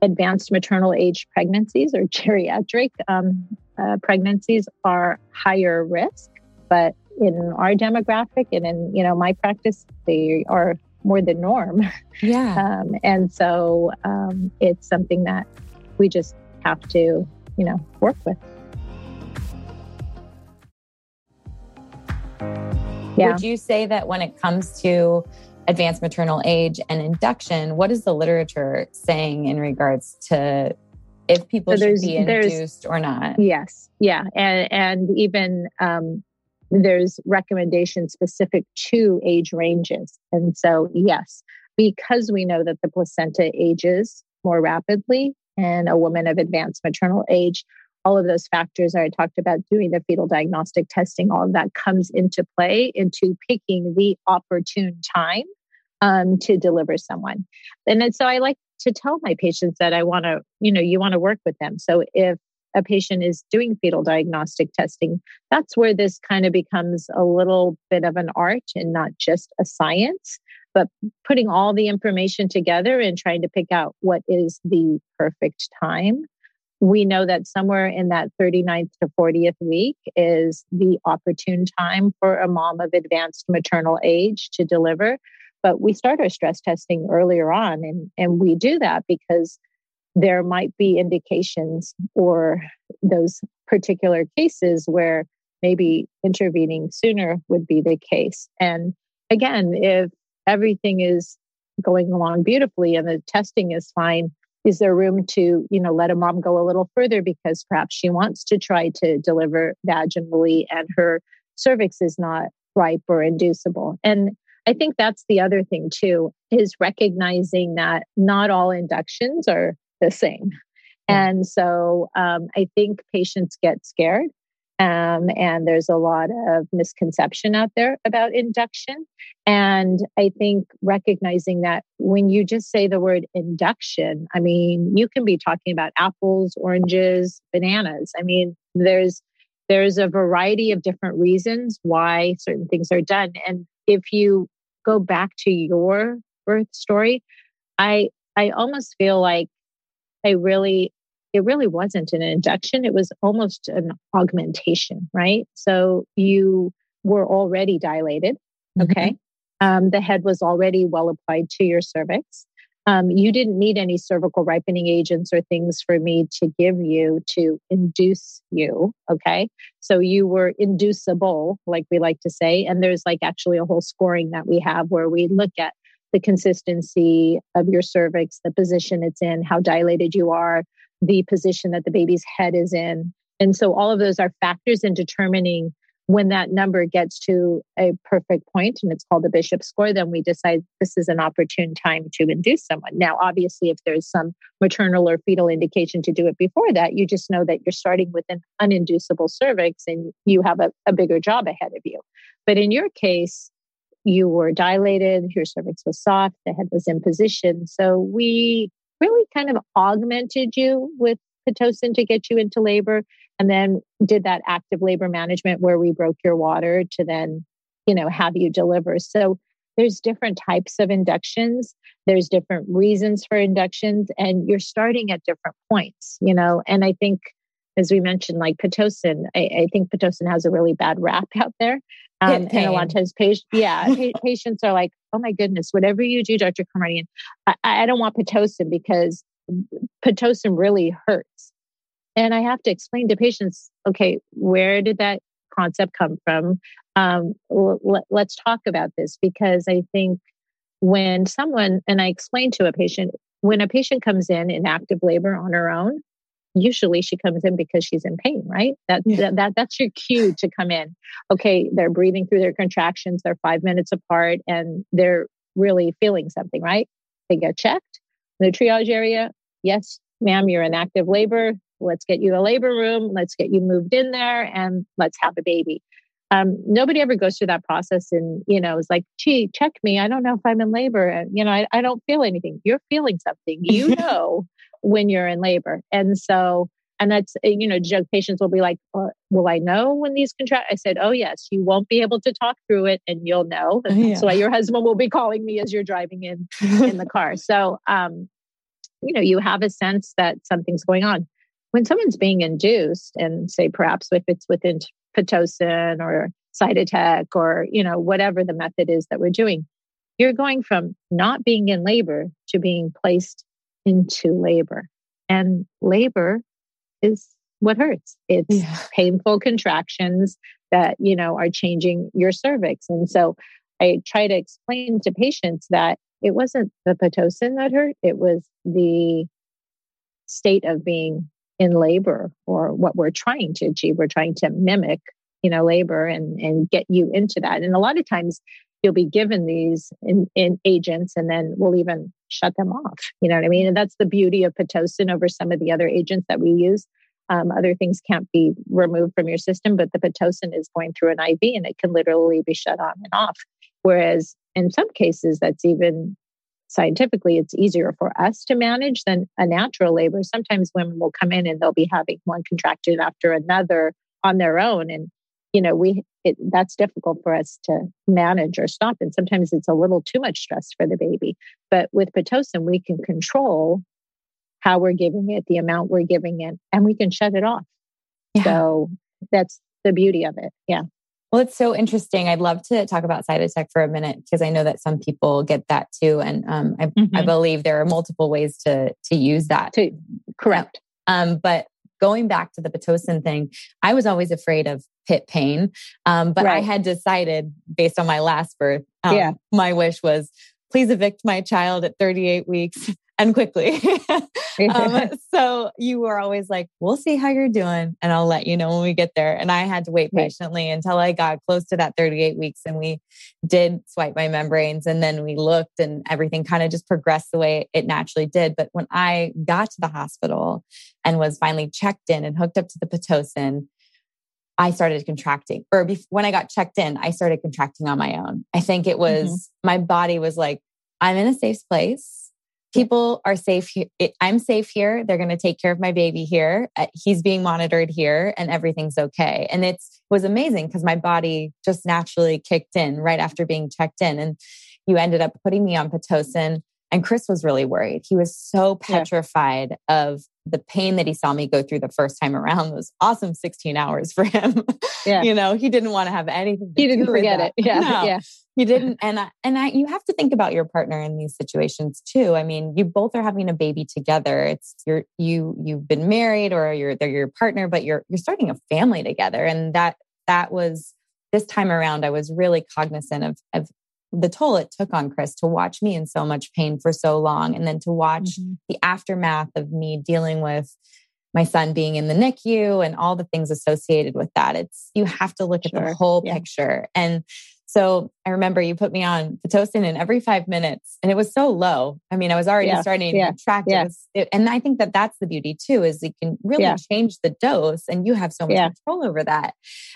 advanced maternal age pregnancies or geriatric um, uh, pregnancies are higher risk, but in our demographic and in you know my practice, they are more the norm. Yeah, um, and so um, it's something that we just have to you know work with. Yeah. Would you say that when it comes to advanced maternal age and induction, what is the literature saying in regards to if people so should be induced or not? Yes, yeah, and and even um, there's recommendations specific to age ranges, and so yes, because we know that the placenta ages more rapidly in a woman of advanced maternal age, all of those factors I talked about doing the fetal diagnostic testing, all of that comes into play into picking the opportune time um, to deliver someone. And so I like to tell my patients that I want to, you know, you want to work with them. So if a patient is doing fetal diagnostic testing, that's where this kind of becomes a little bit of an art and not just a science, but putting all the information together and trying to pick out what is the perfect time we know that somewhere in that 39th to 40th week is the opportune time for a mom of advanced maternal age to deliver. But we start our stress testing earlier on, and, and we do that because there might be indications or those particular cases where maybe intervening sooner would be the case. And again, if everything is going along beautifully and the testing is fine, is there room to you know let a mom go a little further because perhaps she wants to try to deliver vaginally and her cervix is not ripe or inducible? And i think that's the other thing too is recognizing that not all inductions are the same. And so um, i think patients get scared um, and there's a lot of misconception out there about induction. And I think recognizing that when you just say the word induction, I mean, you can be talking about apples, oranges, bananas. I mean, there's there's a variety of different reasons why certain things are done. And if you go back to your birth story, I I almost feel like I really it really wasn't an induction. It was almost an augmentation, right? So you were already dilated. Mm-hmm. Okay. Mm-hmm. Um, the head was already well applied to your cervix. Um, you didn't need any cervical ripening agents or things for me to give you to induce you. Okay. So you were inducible, like we like to say. And there's like actually a whole scoring that we have where we look at the consistency of your cervix, the position it's in, how dilated you are, the position that the baby's head is in. And so all of those are factors in determining when that number gets to a perfect point and it's called the bishop score then we decide this is an opportune time to induce someone. Now obviously if there's some maternal or fetal indication to do it before that you just know that you're starting with an uninducible cervix and you have a, a bigger job ahead of you. But in your case you were dilated your cervix was soft the head was in position. So we really kind of augmented you with Pitocin to get you into labor and then did that active labor management where we broke your water to then, you know, have you deliver. So there's different types of inductions. There's different reasons for inductions and you're starting at different points, you know, and I think as we mentioned, like Pitocin, I, I think Pitocin has a really bad rap out there. Um, and a lot of times, patients, yeah, patients are like, "Oh my goodness, whatever you do, Dr. Karamardian, I, I don't want pitocin because pitocin really hurts." And I have to explain to patients, okay, where did that concept come from? Um, let, let's talk about this because I think when someone and I explain to a patient when a patient comes in in active labor on her own, usually she comes in because she's in pain, right? That, yeah. that, that that's your cue to come in. Okay, they're breathing through their contractions, they're 5 minutes apart and they're really feeling something, right? They get checked. In the triage area, yes, ma'am, you're in active labor. Let's get you a labor room. Let's get you moved in there and let's have a baby. Um, nobody ever goes through that process and, you know, is like, gee, check me. I don't know if I'm in labor. And, you know, I, I don't feel anything. You're feeling something. You know when you're in labor. And so, and that's, eh, you know, joke patients will be like, uh, will I know when these contract? I said, oh, yes, you won't be able to talk through it and you'll know. That's yeah. why your husband will be calling me as you're driving in, in the car. So, um, you know, you have a sense that something's going on. When someone's being induced, and say perhaps if it's within Pitocin or Cytotec or, you know, whatever the method is that we're doing, you're going from not being in labor to being placed into labor. And labor is what hurts. It's yeah. painful contractions that, you know, are changing your cervix. And so I try to explain to patients that it wasn't the Pitocin that hurt, it was the state of being in labor or what we're trying to achieve. We're trying to mimic, you know, labor and, and get you into that. And a lot of times you'll be given these in, in agents and then we'll even shut them off. You know what I mean? And that's the beauty of Pitocin over some of the other agents that we use. Um, other things can't be removed from your system, but the Pitocin is going through an IV and it can literally be shut on and off. Whereas in some cases, that's even scientifically, it's easier for us to manage than a natural labor. Sometimes women will come in and they'll be having one contracted after another on their own. And, you know, we, it, that's difficult for us to manage or stop. And sometimes it's a little too much stress for the baby. But with Pitocin, we can control how we're giving it, the amount we're giving it, and we can shut it off. Yeah. So that's the beauty of it. Yeah. Well, it's so interesting. I'd love to talk about Cytotec for a minute because I know that some people get that too, and um, I, mm-hmm. I, believe there are multiple ways to to use that. To, correct. Um, but going back to the pitocin thing, I was always afraid of pit pain, um, but right. I had decided based on my last birth, um, yeah. my wish was please evict my child at 38 weeks and quickly. um, so you were always like, we'll see how you're doing and I'll let you know when we get there. And I had to wait patiently right. until I got close to that 38 weeks and we did swipe my membranes and then we looked and everything kind of just progressed the way it naturally did. But when I got to the hospital and was finally checked in and hooked up to the Pitocin, I started contracting, or when I got checked in, I started contracting on my own. I think it was mm-hmm. my body was like, I'm in a safe place people are safe here. I'm safe here. They're going to take care of my baby here. Uh, he's being monitored here and everything's okay. And it was amazing because my body just naturally kicked in right after being checked in. And you ended up putting me on Pitocin. And Chris was really worried. He was so petrified yeah. of the pain that he saw me go through the first time around those awesome 16 hours for him. Yeah. you know, he didn't want to have anything. he didn't forget it. Yeah. No, yeah. He didn't. And I, and I, you have to think about your partner in these situations too. I mean, you both are having a baby together. It's you're, you, you've been married or you're, they're your partner, but you're, you're starting a family together. And that, that was this time around, I was really cognizant of, of the toll it took on Chris to watch me in so much pain for so long and then to watch mm-hmm. the aftermath of me dealing with my son being in the NICU and all the things associated with that. It's you have to look sure. at the whole yeah. picture. And so I remember you put me on Pitocin in every five minutes and it was so low. I mean, I was already yeah. starting yeah. to track Yeah. It, and I think that that's the beauty too, is you can really yeah. change the dose and you have so much control over that.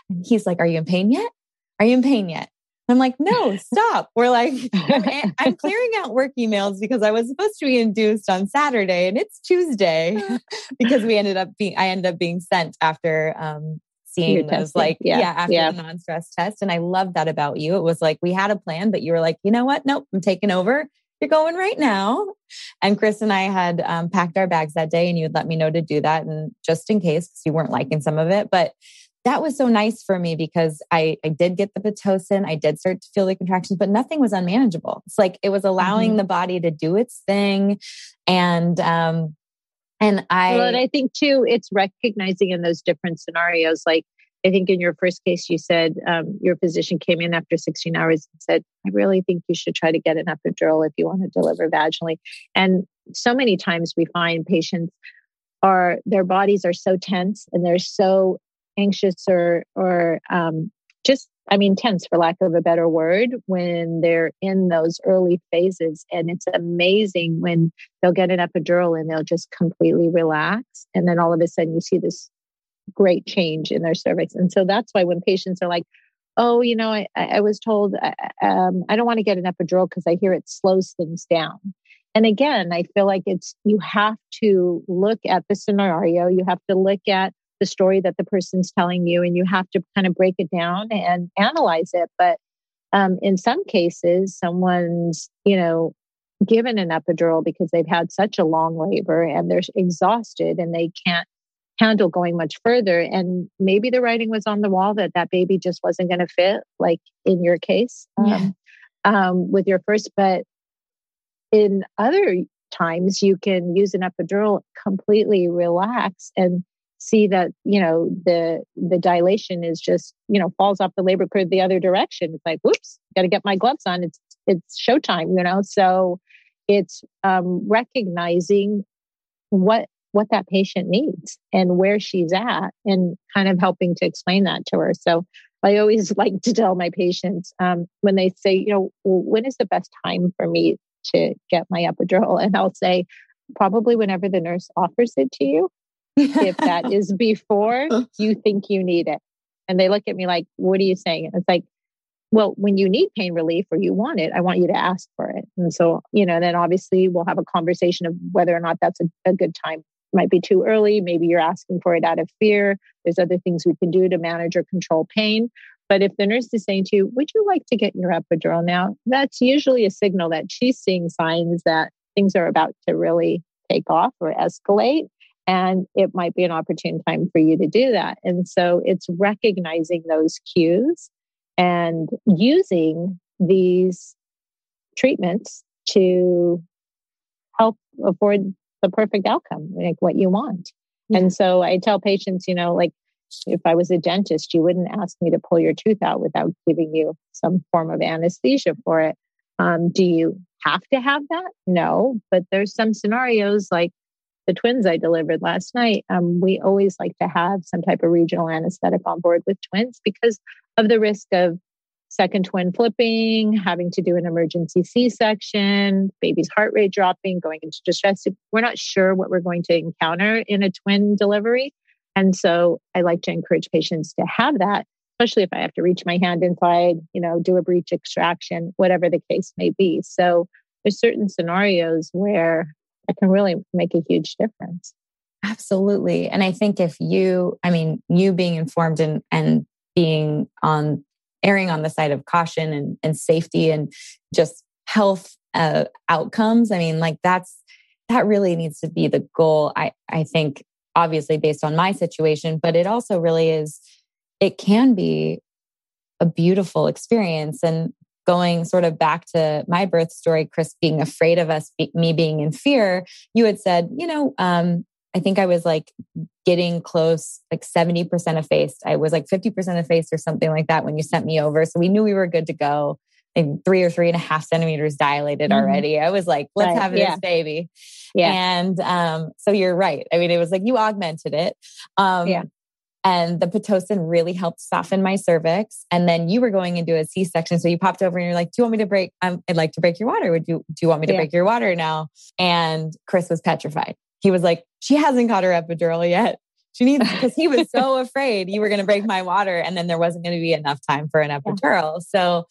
And he's like, are you in pain yet? Are you in pain yet? I'm like, no, stop. We're like, I'm, I'm, clearing out work emails because I was supposed to be induced on Saturday and it's Tuesday because we ended up being, I ended up being sent after um, seeing those like, yeah, yeah after yeah. the non stress test. And I love that about you. It was like, we had a plan, but you were like, you know what? Nope, I'm taking over. You're going right now. And Chris and I had um, packed our bags that day and you would let me know to do that. And just in case you weren't liking some of it, but that was so nice for me because I, I did get the Pitocin. I did start to feel the contractions, but nothing was unmanageable. It's like it was allowing mm-hmm. the body to do its thing. And, um, and I, well, and I think too, it's recognizing in those different scenarios. Like I think in your first case, you said um, your physician came in after 16 hours and said, I really think you should try to get an epidural if you want to deliver vaginally. And so many times we find patients are their bodies are so tense and they're so anxious or or um, just I mean, tense for lack of a better word, when they're in those early phases. And it's amazing when they'll get an epidural and they'll just completely relax. And then all of a sudden you see this great change in their cervix. And so that's why when patients are like, oh, you know, I, I was told um, I don't want to get an epidural because I hear it slows things down. And again, I feel like it's, you have to look at the scenario, you have to look at the story that the person's telling you, and you have to kind of break it down and analyze it. But um, in some cases, someone's, you know, given an epidural because they've had such a long labor and they're exhausted and they can't handle going much further. And maybe the writing was on the wall that that baby just wasn't going to fit, like in your case um, um, with your first. But in other times, you can use an epidural, completely relax, and see that you know the the dilation is just you know falls off the labor curve the other direction. It's like, whoops, got to get my gloves on. It's it's showtime, you know. So it's um, recognizing what what that patient needs and where she's at and kind of helping to explain that to her. So I always like to tell my patients um, when they say, you know, when is the best time for me to get my epidural? And I'll say, probably whenever the nurse offers it to you, if that is before uh-huh. you think you need it. And they look at me like, what are you saying? And it's like, well, when you need pain relief or you want it, I want you to ask for it. And so, you know, then obviously we'll have a conversation of whether or not that's a, a good time might be too early. Maybe you're asking for it out of fear. There's other things we can do to manage or control pain. But if the nurse is saying to you, Would you like to get your epidural now? That's usually a signal that she's seeing signs that things are about to really take off or escalate. And it might be an opportune time for you to do that. And so it's recognizing those cues and using these treatments to help afford the perfect outcome, like what you want. Yeah. And so I tell patients, you know, like if I was a dentist, you wouldn't ask me to pull your tooth out without giving you some form of anesthesia for it. Um, do you have to have that? No, but there's some scenarios like the twins I delivered last night. Um, we always like to have some type of regional anesthetic on board with twins because of the risk of second twin flipping, having to do an emergency C section, baby's heart rate dropping, going into distress. We're not sure what we're going to encounter in a twin delivery. And so I like to encourage patients to have that, especially if I have to reach my hand inside, you know, do a breech extraction, whatever the case may be. So there's certain scenarios where it can really make a huge difference. Absolutely. And I think if you, I mean, you being informed and, and being on erring on the side of caution and, and safety and just health uh, outcomes. I mean, like that's that really needs to be the goal. I I think obviously based on my situation, but it also really is. It can be a beautiful experience and going sort of back to my birth story chris being afraid of us me being in fear you had said you know um, I think I was like getting close, like 70% effaced. I was like 50% effaced or something like that when you sent me over. So we knew we were good to go. And three or three and a half centimeters dilated mm-hmm. already. I was like, let's right. have yeah. this baby. Yeah. And um, so you're right. I mean, it was like you augmented it. Um, yeah. And the Pitocin really helped soften my cervix. And then you were going into a C section. So you popped over and you're like, Do you want me to break? Um, I'd like to break your water. Would you, do you want me to yeah. break your water now? And Chris was petrified he was like, she hasn't got her epidural yet. She needs because he was so afraid you were going to break my water and then there wasn't going to be enough time for an epidural. So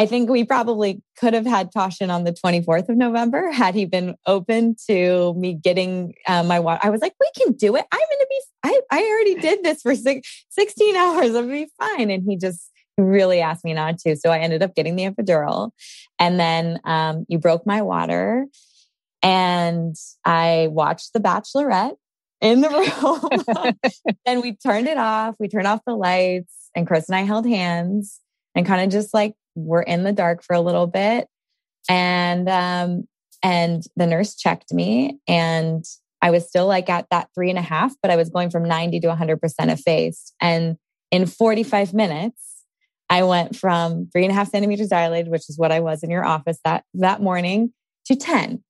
I think we probably could have had Toshin on the 24th of November had he been open to me getting uh, my water. I was like, we can do it. I'm going to be, I, I already did this for six, 16 hours. I'll be fine. And he just really asked me not to. So I ended up getting the epidural. And then um, you broke my water. And I watched The Bachelorette in the room. and we turned it off. We turned off the lights, and Chris and I held hands and kind of just like we're in the dark for a little bit. And um, and the nurse checked me, and I was still like at that three and a half, but I was going from 90 to 100% effaced. And in 45 minutes, I went from three and a half centimeters dilated, which is what I was in your office that, that morning, to 10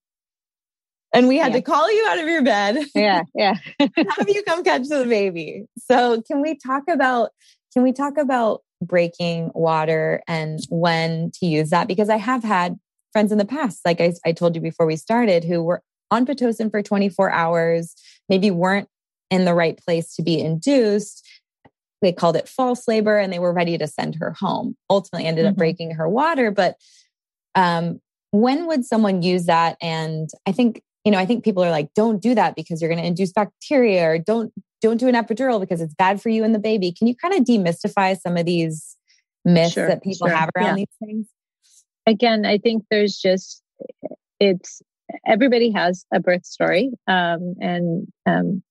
and we had yeah. to call you out of your bed. Yeah, yeah. have you come catch the baby. So can we talk about can we talk about breaking water and when to use that because I have had friends in the past, like I, I told you before we started, who were on Pitocin for 24 hours, maybe weren't in the right place to be induced. They called it false labor and they were ready to send her home. Ultimately ended mm-hmm. up breaking her water. But um, when would someone use that? And I think, you know, I think people are like, don't do that because you're going to induce bacteria or don't don't do an epidural because it's bad for you and the baby. Can you kind of demystify some of these myths sure, that people sure. have around yeah. these things? Again, I think there's just it's everybody has a birth story um, and um,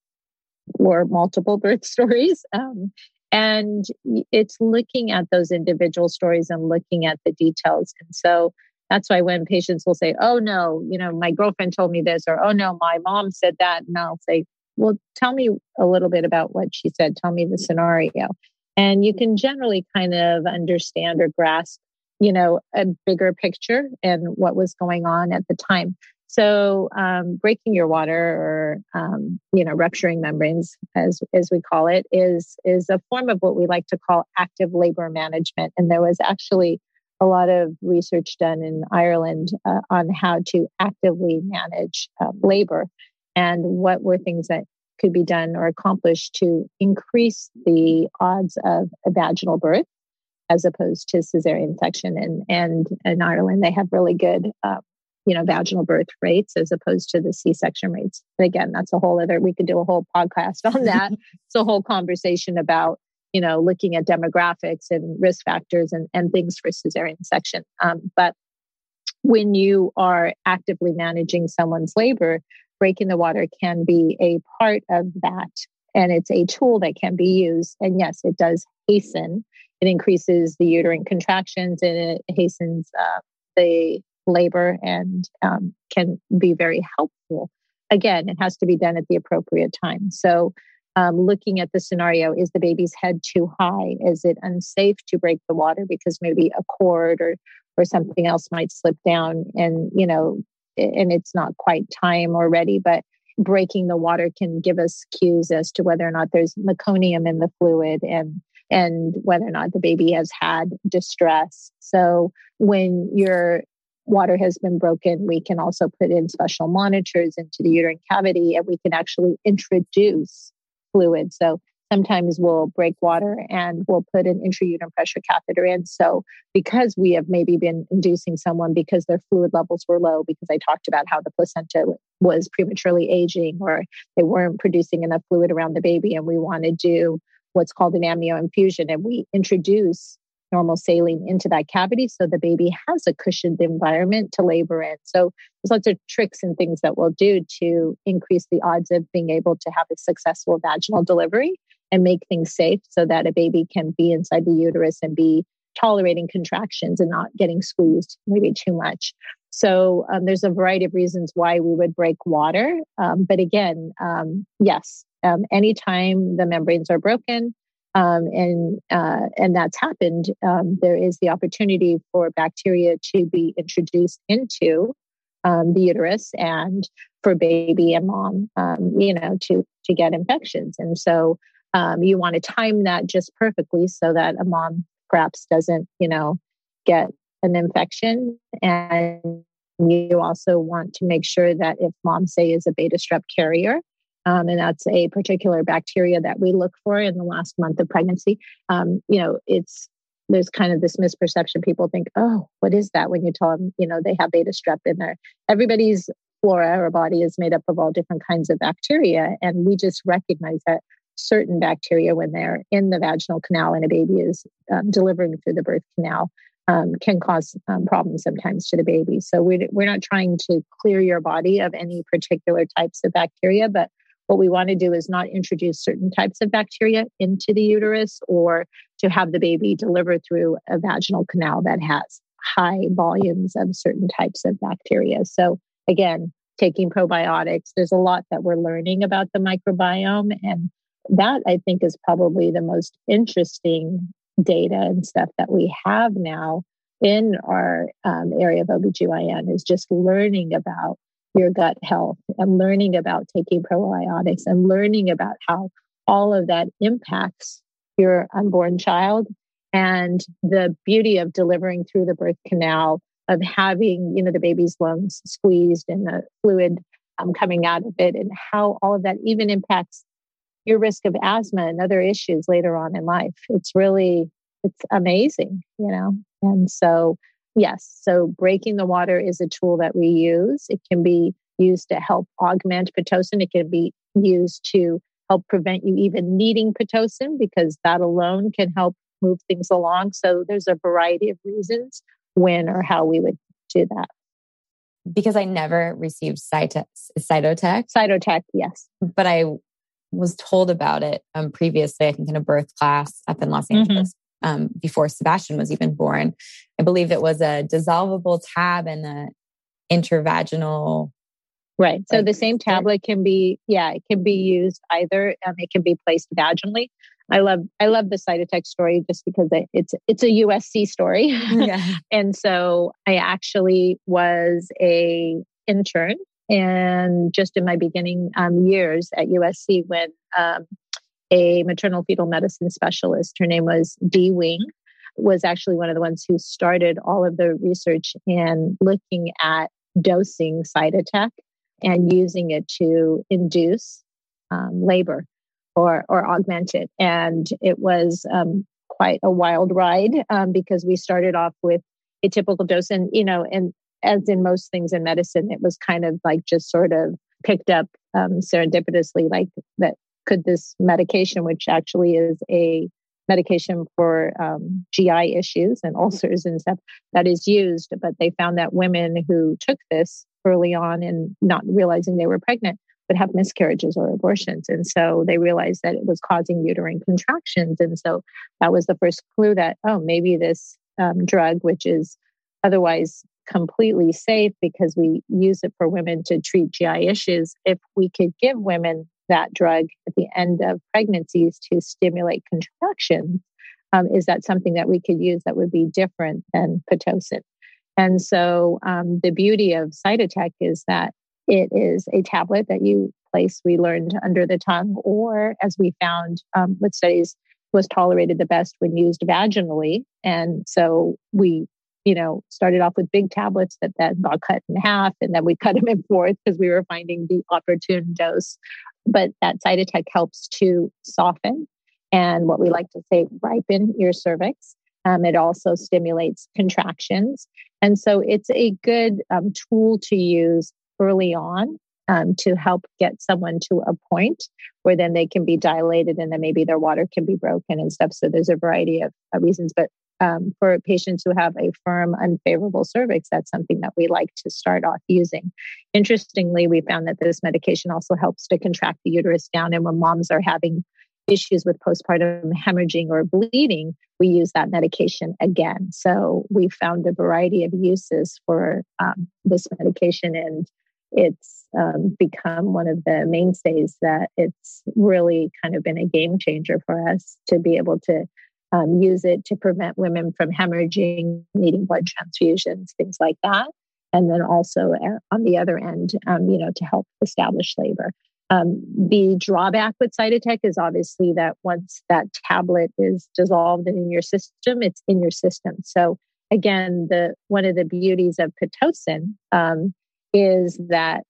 or multiple birth stories um, and it's looking at those individual stories and looking at the details and so that's why when patients will say oh no you know my girlfriend told me this or oh no my mom said that and i'll say well tell me a little bit about what she said. Tell me the scenario. And you can generally kind of understand or grasp you know a bigger picture and what was going on at the time. So um, breaking your water or um, you know rupturing membranes, as as we call it, is is a form of what we like to call active labor management. And there was actually a lot of research done in Ireland uh, on how to actively manage uh, labor and what were things that could be done or accomplished to increase the odds of a vaginal birth as opposed to cesarean section. And and in Ireland, they have really good uh, you know, vaginal birth rates as opposed to the C-section rates. And again, that's a whole other, we could do a whole podcast on that. it's a whole conversation about, you know, looking at demographics and risk factors and, and things for cesarean section. Um, but when you are actively managing someone's labor, breaking the water can be a part of that. And it's a tool that can be used. And yes, it does hasten. It increases the uterine contractions and it hastens uh, the labor and um, can be very helpful. Again, it has to be done at the appropriate time. So, um, looking at the scenario is the baby's head too high? Is it unsafe to break the water because maybe a cord or or something else might slip down and you know and it's not quite time or ready but breaking the water can give us cues as to whether or not there's meconium in the fluid and and whether or not the baby has had distress so when you're water has been broken, we can also put in special monitors into the uterine cavity and we can actually introduce fluid. So sometimes we'll break water and we'll put an intrauterine pressure catheter in. So because we have maybe been inducing someone because their fluid levels were low, because I talked about how the placenta was prematurely aging or they weren't producing enough fluid around the baby and we want to do what's called an amnio infusion and we introduce normal saline into that cavity so the baby has a cushioned environment to labor in. So there's lots of tricks and things that we'll do to increase the odds of being able to have a successful vaginal delivery and make things safe so that a baby can be inside the uterus and be tolerating contractions and not getting squeezed maybe too much. So um, there's a variety of reasons why we would break water. Um, but again, um, yes, um, anytime the membranes are broken, um, and uh, and that's happened, um, there is the opportunity for bacteria to be introduced into the uterus and for baby and mom, you know, to to get infections. And so um, you want to time that just perfectly so that a mom perhaps doesn't, you know, get an infection and you also want to make sure that if mom say is a beta strep carrier um, and that's a particular bacteria that we look for in the last month of pregnancy. Um, you know, it's there's kind of this misperception. People think, oh, what is that? When you tell them, you know, they have beta strep in there. Everybody's flora or body is made up of all different kinds of bacteria, and we just recognize that certain bacteria, when they're in the vaginal canal and a baby is um, delivering through the birth canal, um, can cause um, problems sometimes to the baby. So we're, we're not trying to clear your body of any particular types of bacteria, but what we want to do is not introduce certain types of bacteria into the uterus or to have the baby deliver through a vaginal canal that has high volumes of certain types of bacteria. So, again, taking probiotics, there's a lot that we're learning about the microbiome. And that I think is probably the most interesting data and stuff that we have now in our um, area of OBGYN is just learning about your gut health and learning about taking probiotics and learning about how all of that impacts your unborn child. And the beauty of delivering through the birth canal, of having, you know, the baby's lungs squeezed and the fluid um, coming out of it, and how all of that even impacts your risk of asthma and other issues later on in life. It's really, it's amazing, you know? And so, yes, so breaking the water is a tool that we use. It can be used to help augment Pitocin. It can be used to help prevent you even needing Pitocin because that alone can help move things along. So there's a variety of reasons when or how we would do that. Because I never received Cytotec. Cytotec, yes. But I was told about it um, previously, I think in a birth class up in Los mm-hmm. Angeles mm-hmm. um, before Sebastian was even born. I believe it was a dissolvable tab and a intervaginal. Right. So like, the same tablet can be, yeah, it can be used either. Um, it can be placed vaginally. I love I love the Cytotec story just because it's it's a USC story. Yeah. and so I actually was a intern and just in my beginning um, years at USC, when um, a maternal fetal medicine specialist, her name was Dee Wing, was actually one of the ones who started all of the research and looking at dosing Cytotec and using it to induce um, labor or, or augment it. And it was um, quite a wild ride um, because we started off with a typical dose and you know and as in most things in medicine, it was kind of like just sort of picked up um, serendipitously, like that could this medication, which actually is a medication for um, GI issues and ulcers and stuff that is used, but they found that women who took this early on and not realizing they were pregnant would have miscarriages or abortions. And so they realized that it was causing uterine contractions. And so that was the first clue that, oh, maybe this um, drug, which is otherwise completely safe because we use it for women to treat GI issues. If we could give women that drug at the end of pregnancies to stimulate contractions, um, is that something that we could use that would be different than Pitocin? And so um, the beauty of Cytotec is that it is a tablet that you place, we learned, under the tongue, or as we found um, with studies, was tolerated the best when used vaginally. And so we you know, started off with big tablets that then got cut in half, and then we cut them in fourth because we were finding the opportune dose. But that Cytotec helps to soften and what we like to say, ripen your cervix. Um, it also stimulates contractions. And so it's a good um, tool to use early on um, to help get someone to a point where then they can be dilated and then maybe their water can be broken and stuff. So there's a variety of, of reasons. But um, for patients who have a firm, unfavorable cervix, that's something that we like to start off using. Interestingly, we found that this medication also helps to contract the uterus down. And when moms are having issues with postpartum hemorrhaging or bleeding, we use that medication again. So we found a variety of uses for um, this medication, and it's um, become one of the mainstays that it's really kind of been a game changer for us to be able to um, use it to prevent women from hemorrhaging, needing blood transfusions, things like that. And then also uh, on the other end, um, you know, to help establish labor. Um, the drawback with Cytotec is obviously that once that tablet is dissolved and in your system, it's in your system. So again, the one of the beauties of pitocin um, is that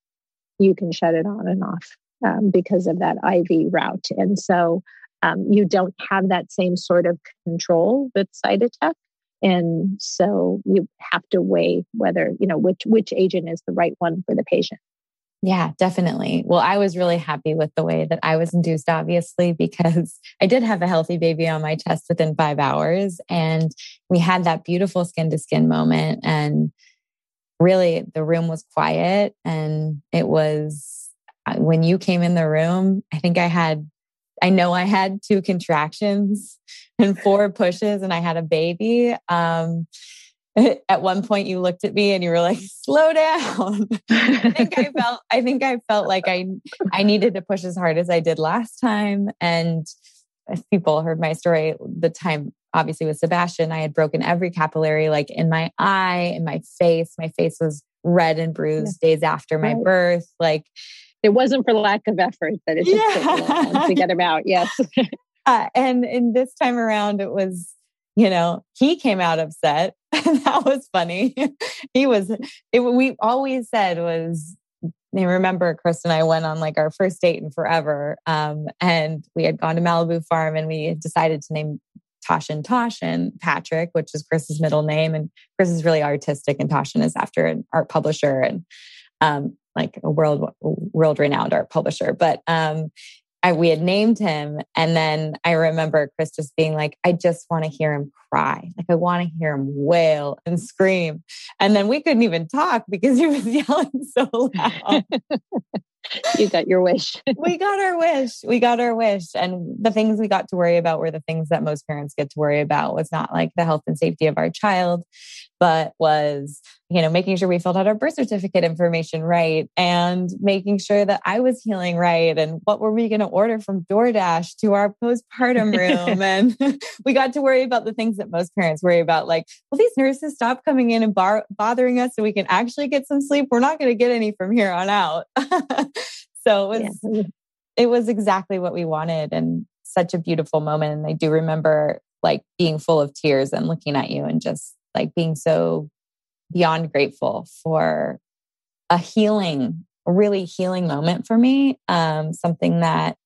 you can shut it on and off um, because of that IV route. And so um, you don't have that same sort of control with Cytotec. And so you have to weigh whether, you know, which, which agent is the right one for the patient. Yeah, definitely. Well, I was really happy with the way that I was induced, obviously, because I did have a healthy baby on my chest within five hours. And we had that beautiful skin to skin moment. And really, the room was quiet. And it was uh, when you came in the room, I think I had I know I had two contractions and four pushes and I had a baby. Um, at one point you looked at me and you were like, slow down. I think I felt, I think I felt like I, I needed to push as hard as I did last time. And if people heard my story, the time obviously with Sebastian, I had broken every capillary, like in my eye, in my face. My face was red and bruised days after my right. birth. Like it wasn't for lack of effort that it just yeah. took to get him out. Yes. uh, and and this time around, it was you know, he came out upset. that was funny. he was, it, we always said was, I remember Chris and I went on like our first date in forever. Um, and we had gone to Malibu Farm and we decided to name Toshin Toshin Patrick, which is Chris's middle name. And Chris is really artistic and Toshin is after an art publisher and um, like a world world renowned art publisher. But um, I, we had named him. And then I remember Chris just being like, I just want to hear him cry. Like, I want to hear him wail and scream. And then we couldn't even talk because he was yelling so loud. you got your wish. we got our wish. We got our wish. And the things we got to worry about were the things that most parents get to worry about was not like the health and safety of our child, but was, you know, making sure we filled out our birth certificate information right and making sure that I was healing right. And what were we going to order from DoorDash to our postpartum room? and we got to worry about the things that most parents worry about, like, will these nurses stop coming in and bar- bothering us so we can actually get some sleep? We're not going to get any from here on out. so it was, yeah. it was exactly what we wanted and such a beautiful moment. And I do remember like being full of tears and looking at you and just like being so beyond grateful for a healing, really healing moment for me. Um, something that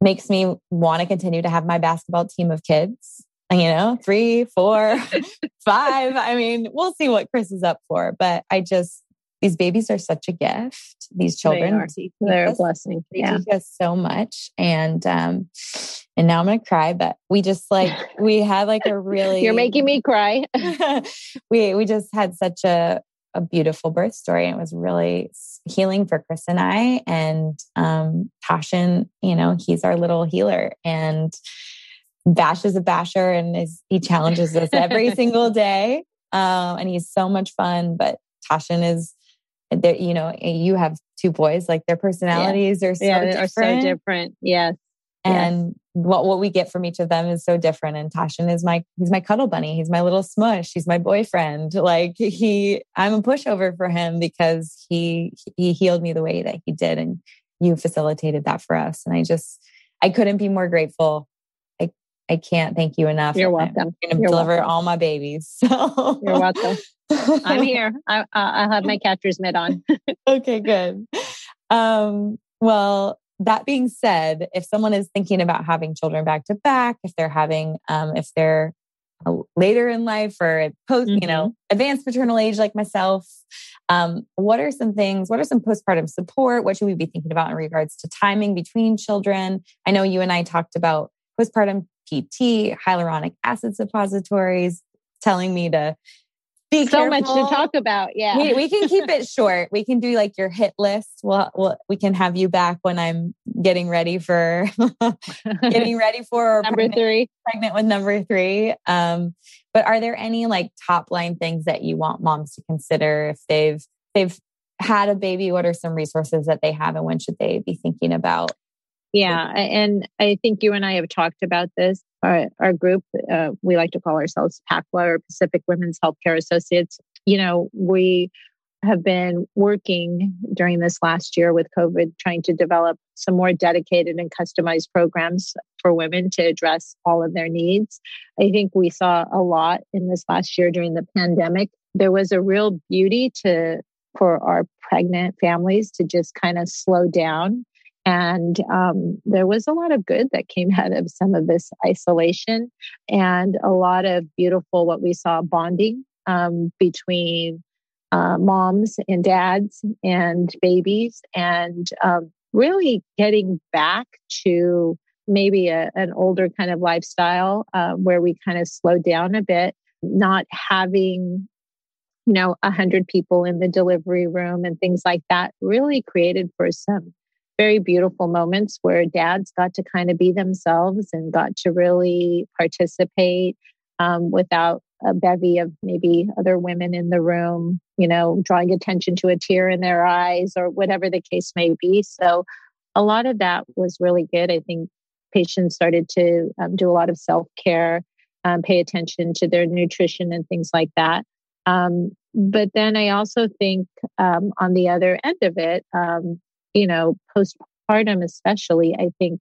makes me want to continue to have my basketball team of kids. You know, three, four, five. I mean, we'll see what Chris is up for, but I just these babies are such a gift. These children, they are a blessing. They yeah. teach us so much, and um, and now I'm gonna cry. But we just like we had like a really you're making me cry. we we just had such a a beautiful birth story. And it was really healing for Chris and I. And um, Passion, you know, he's our little healer. And Bash is a basher and is, he challenges us every single day. Um, and he's so much fun. But Tashin is you know you have two boys like their personalities yeah. are so yeah, different. are so different yes and yes. What what we get from each of them is so different. And Tashin is my he's my cuddle bunny. He's my little smush. He's my boyfriend. Like he I'm a pushover for him because he he healed me the way that he did. And you facilitated that for us. And I just I couldn't be more grateful. I I can't thank you enough. You're welcome. I'm going to deliver welcome. all my babies. So you're welcome. I'm here. I, I'll have my catcher's mitt on. okay, good. Um, well, that being said, if someone is thinking about having children back to back, if they're having, um, if they're later in life or post, mm-hmm. you know, mm-hmm. advanced maternal age like myself, um, what are some things? What are some postpartum support? What should we be thinking about in regards to timing between children? I know you and I talked about postpartum PT, hyaluronic acid suppositories, telling me to be so much to talk about. Yeah. We, we, can keep it short. We can do like your hit list. We'll, we'll we can have you back when I'm getting ready for getting ready for number pregnant, three, pregnant with number three. Um, but are there any like top line things that you want moms to consider if they've they've had a baby? What are some resources that they have, and when should they be thinking about? Yeah, and I think you and I have talked about this our, our group, uh, we like to call ourselves PACWA or Pacific Women's Healthcare Associates. You know, we have been working during this last year with COVID, trying to develop some more dedicated and customized programs for women to address all of their needs. I think we saw a lot in this last year during the pandemic. There was a real beauty to for our pregnant families to just kind of slow down and um, there was a lot of good that came out of some of this isolation and a lot of beautiful, what we saw bonding um, between uh, moms and dads and babies, and um, really getting back to maybe a, an older kind of lifestyle uh, where we kind of slowed down a bit, not having you know a hundred people in the delivery room and things like that really created for some very beautiful moments where dads got to kind of be themselves and got to really participate um, without a bevy of maybe other women in the room, you know, drawing attention to a tear in their eyes or whatever the case may be. So, a lot of that was really good. I think patients started to um, do a lot of self care, um, pay attention to their nutrition and things like that. Um, but then I also think um, on the other end of it, um, you know, postpartum, especially, I think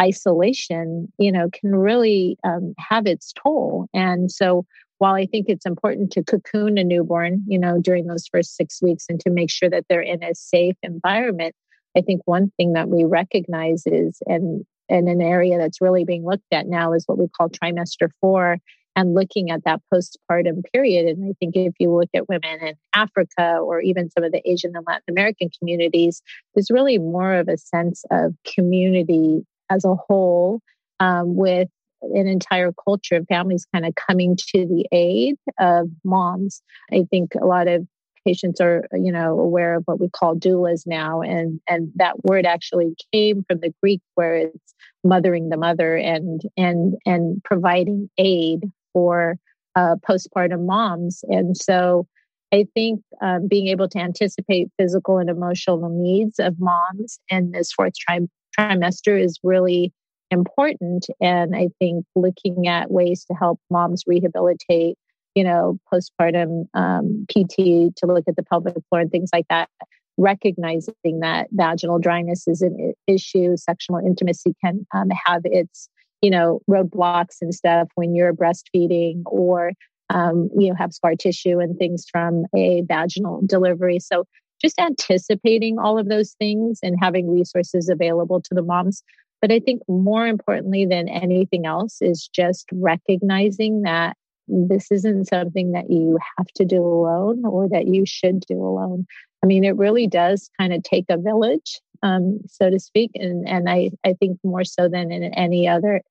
isolation, you know, can really um, have its toll. And so while I think it's important to cocoon a newborn, you know, during those first six weeks and to make sure that they're in a safe environment, I think one thing that we recognize is, and, and an area that's really being looked at now is what we call trimester four and looking at that postpartum period. And I think if you look at women in Africa or even some of the Asian and Latin American communities, there's really more of a sense of community as a whole um, with an entire culture of families kind of coming to the aid of moms. I think a lot of patients are you know aware of what we call doulas now and and that word actually came from the greek where it's mothering the mother and and and providing aid for uh, postpartum moms and so i think um, being able to anticipate physical and emotional needs of moms in this fourth tri- trimester is really important. And I think looking at ways to help moms rehabilitate, you know, postpartum um, PT to look at the pelvic floor and things like that, recognizing that vaginal dryness is an issue, sexual intimacy can um, have its, you know, roadblocks and stuff when you're breastfeeding or um, you know have scar tissue and things from a vaginal delivery. So just anticipating all of those things and having resources available to the moms but I think more importantly than anything else is just recognizing that this isn't something that you have to do alone or that you should do alone. I mean, it really does kind of take a village, um, so to speak. And, and I, I think more so than in any other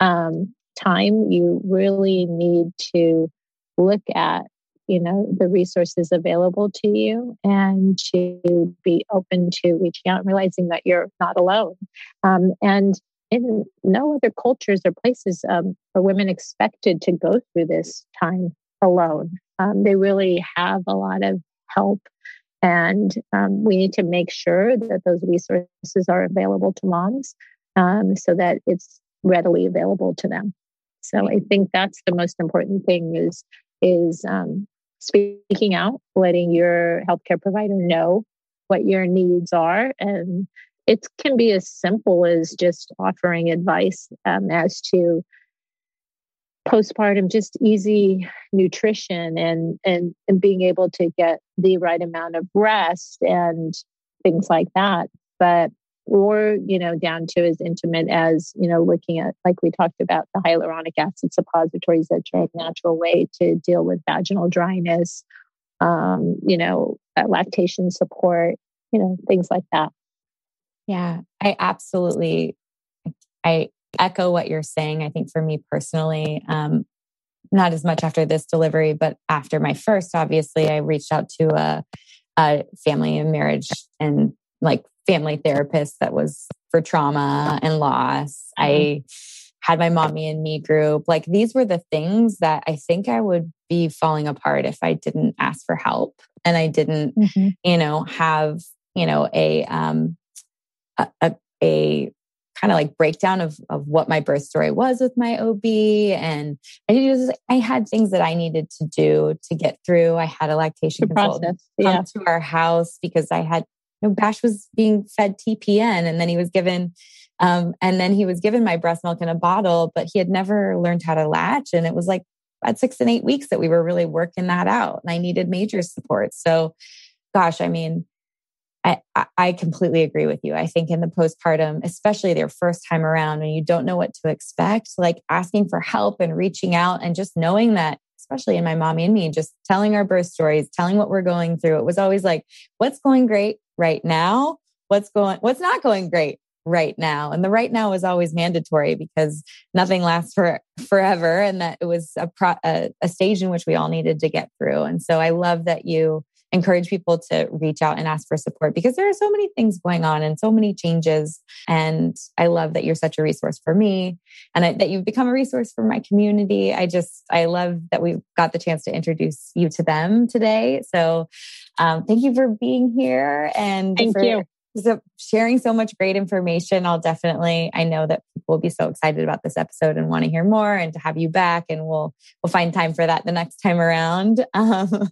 um, time, you really need to look at you know the resources available to you and to be open to reaching out and realizing that you're not alone. Um, and in no other cultures or places um, are women expected to go through this time alone. Um, they really have a lot of help and um, we need to make sure that those resources are available to moms um, so that it's readily available to them so i think that's the most important thing is is um, speaking out, letting your healthcare provider know what your needs are. And it can be as simple as just offering advice um, as to postpartum just easy nutrition and, and and being able to get the right amount of rest and things like that but or you know down to as intimate as you know looking at like we talked about the hyaluronic acid suppositories that are a natural way to deal with vaginal dryness um, you know uh, lactation support you know things like that. Yeah i absolutely i echo what you're saying. I think for me personally um, not as much after this delivery but after my first obviously i reached out to a, a family and marriage and like family therapist that was for trauma and loss. Mm-hmm. I had my mommy and me group. Like these were the things that I think I would be falling apart if I didn't ask for help and I didn't, mm-hmm. you know, have, you know, a um a, a, a kind of like breakdown of of what my birth story was with my OB and I just I had things that I needed to do to get through. I had a lactation consultant yeah. come to our house because I had know, Bash was being fed TPN and then he was given, um, and then he was given my breast milk in a bottle, but he had never learned how to latch. And it was like at six and eight weeks that we were really working that out. And I needed major support. So, gosh, I mean, I, I completely agree with you. I think in the postpartum, especially their first time around, when you don't know what to expect, like asking for help and reaching out and just knowing that especially in my mommy and me, just telling our birth stories, telling what we're going through. It was always like, what's going great? Right now what's going what's not going great right now. And the right now is always mandatory because nothing lasts for forever. And that it was a, pro, a, a stage in which we all needed to get through. And so i love that you encourage people to reach out and ask for support because there are so many things going on and so many changes. And I love that you're such a resource for me and I, that you've become a resource for my community. I just, I love that we got the chance to introduce you to them today. So um, thank you for being here and thank for, you. So sharing so much great information. I'll definitely, I know that people will be so excited about this episode and want to hear more and to have you back. And we'll, we'll find time for that the next time around. Um,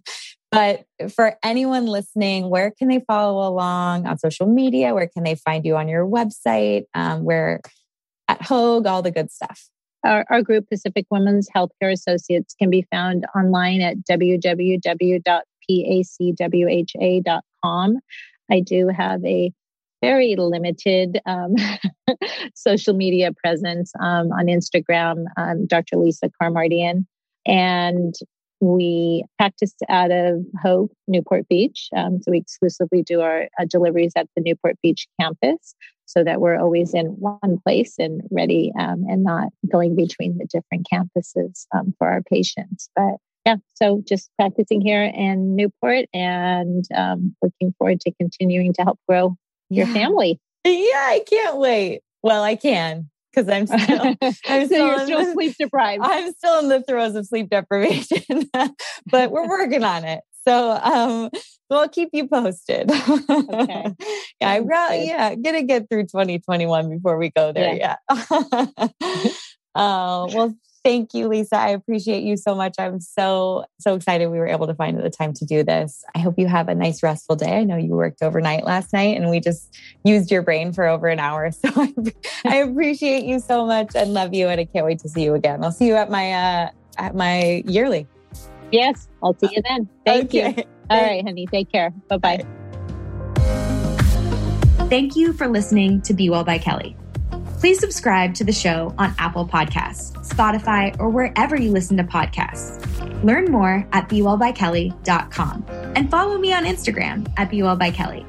but for anyone listening, where can they follow along on social media? Where can they find you on your website? Um, where at Hoag, all the good stuff. Our, our, group, Pacific Women's Healthcare Associates, can be found online at www.pacwha.com. I do have a very limited um, social media presence um, on Instagram, um, Dr. Lisa Karamardian. And we practice out of Hoag, Newport Beach. Um, so we exclusively do our uh, deliveries at the Newport Beach campus so that we're always in one place and ready um, and not going between the different campuses um, for our patients. But yeah, so just practicing here in Newport and um, looking forward to continuing to help grow your yeah. family. Yeah, I can't wait. Well, I can because I'm still, I'm so still you're still the, sleep deprived. I'm still in the throes of sleep deprivation, but we're working on it. So um, we'll keep you posted. Okay. yeah, I really, yeah, gonna get through 2021 before we go there. Yeah. yeah. uh, well, Thank you, Lisa. I appreciate you so much. I'm so, so excited we were able to find the time to do this. I hope you have a nice, restful day. I know you worked overnight last night and we just used your brain for over an hour. So I, I appreciate you so much and love you. And I can't wait to see you again. I'll see you at my, uh, at my yearly. Yes, I'll see you then. Thank okay. you. All right, honey. Take care. Bye-bye. Bye. Thank you for listening to Be Well by Kelly. Please subscribe to the show on Apple Podcasts, Spotify, or wherever you listen to podcasts. Learn more at BeWellByKelly.com and follow me on Instagram at BeWellByKelly.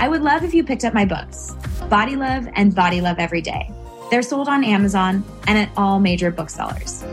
I would love if you picked up my books, Body Love and Body Love Every Day. They're sold on Amazon and at all major booksellers.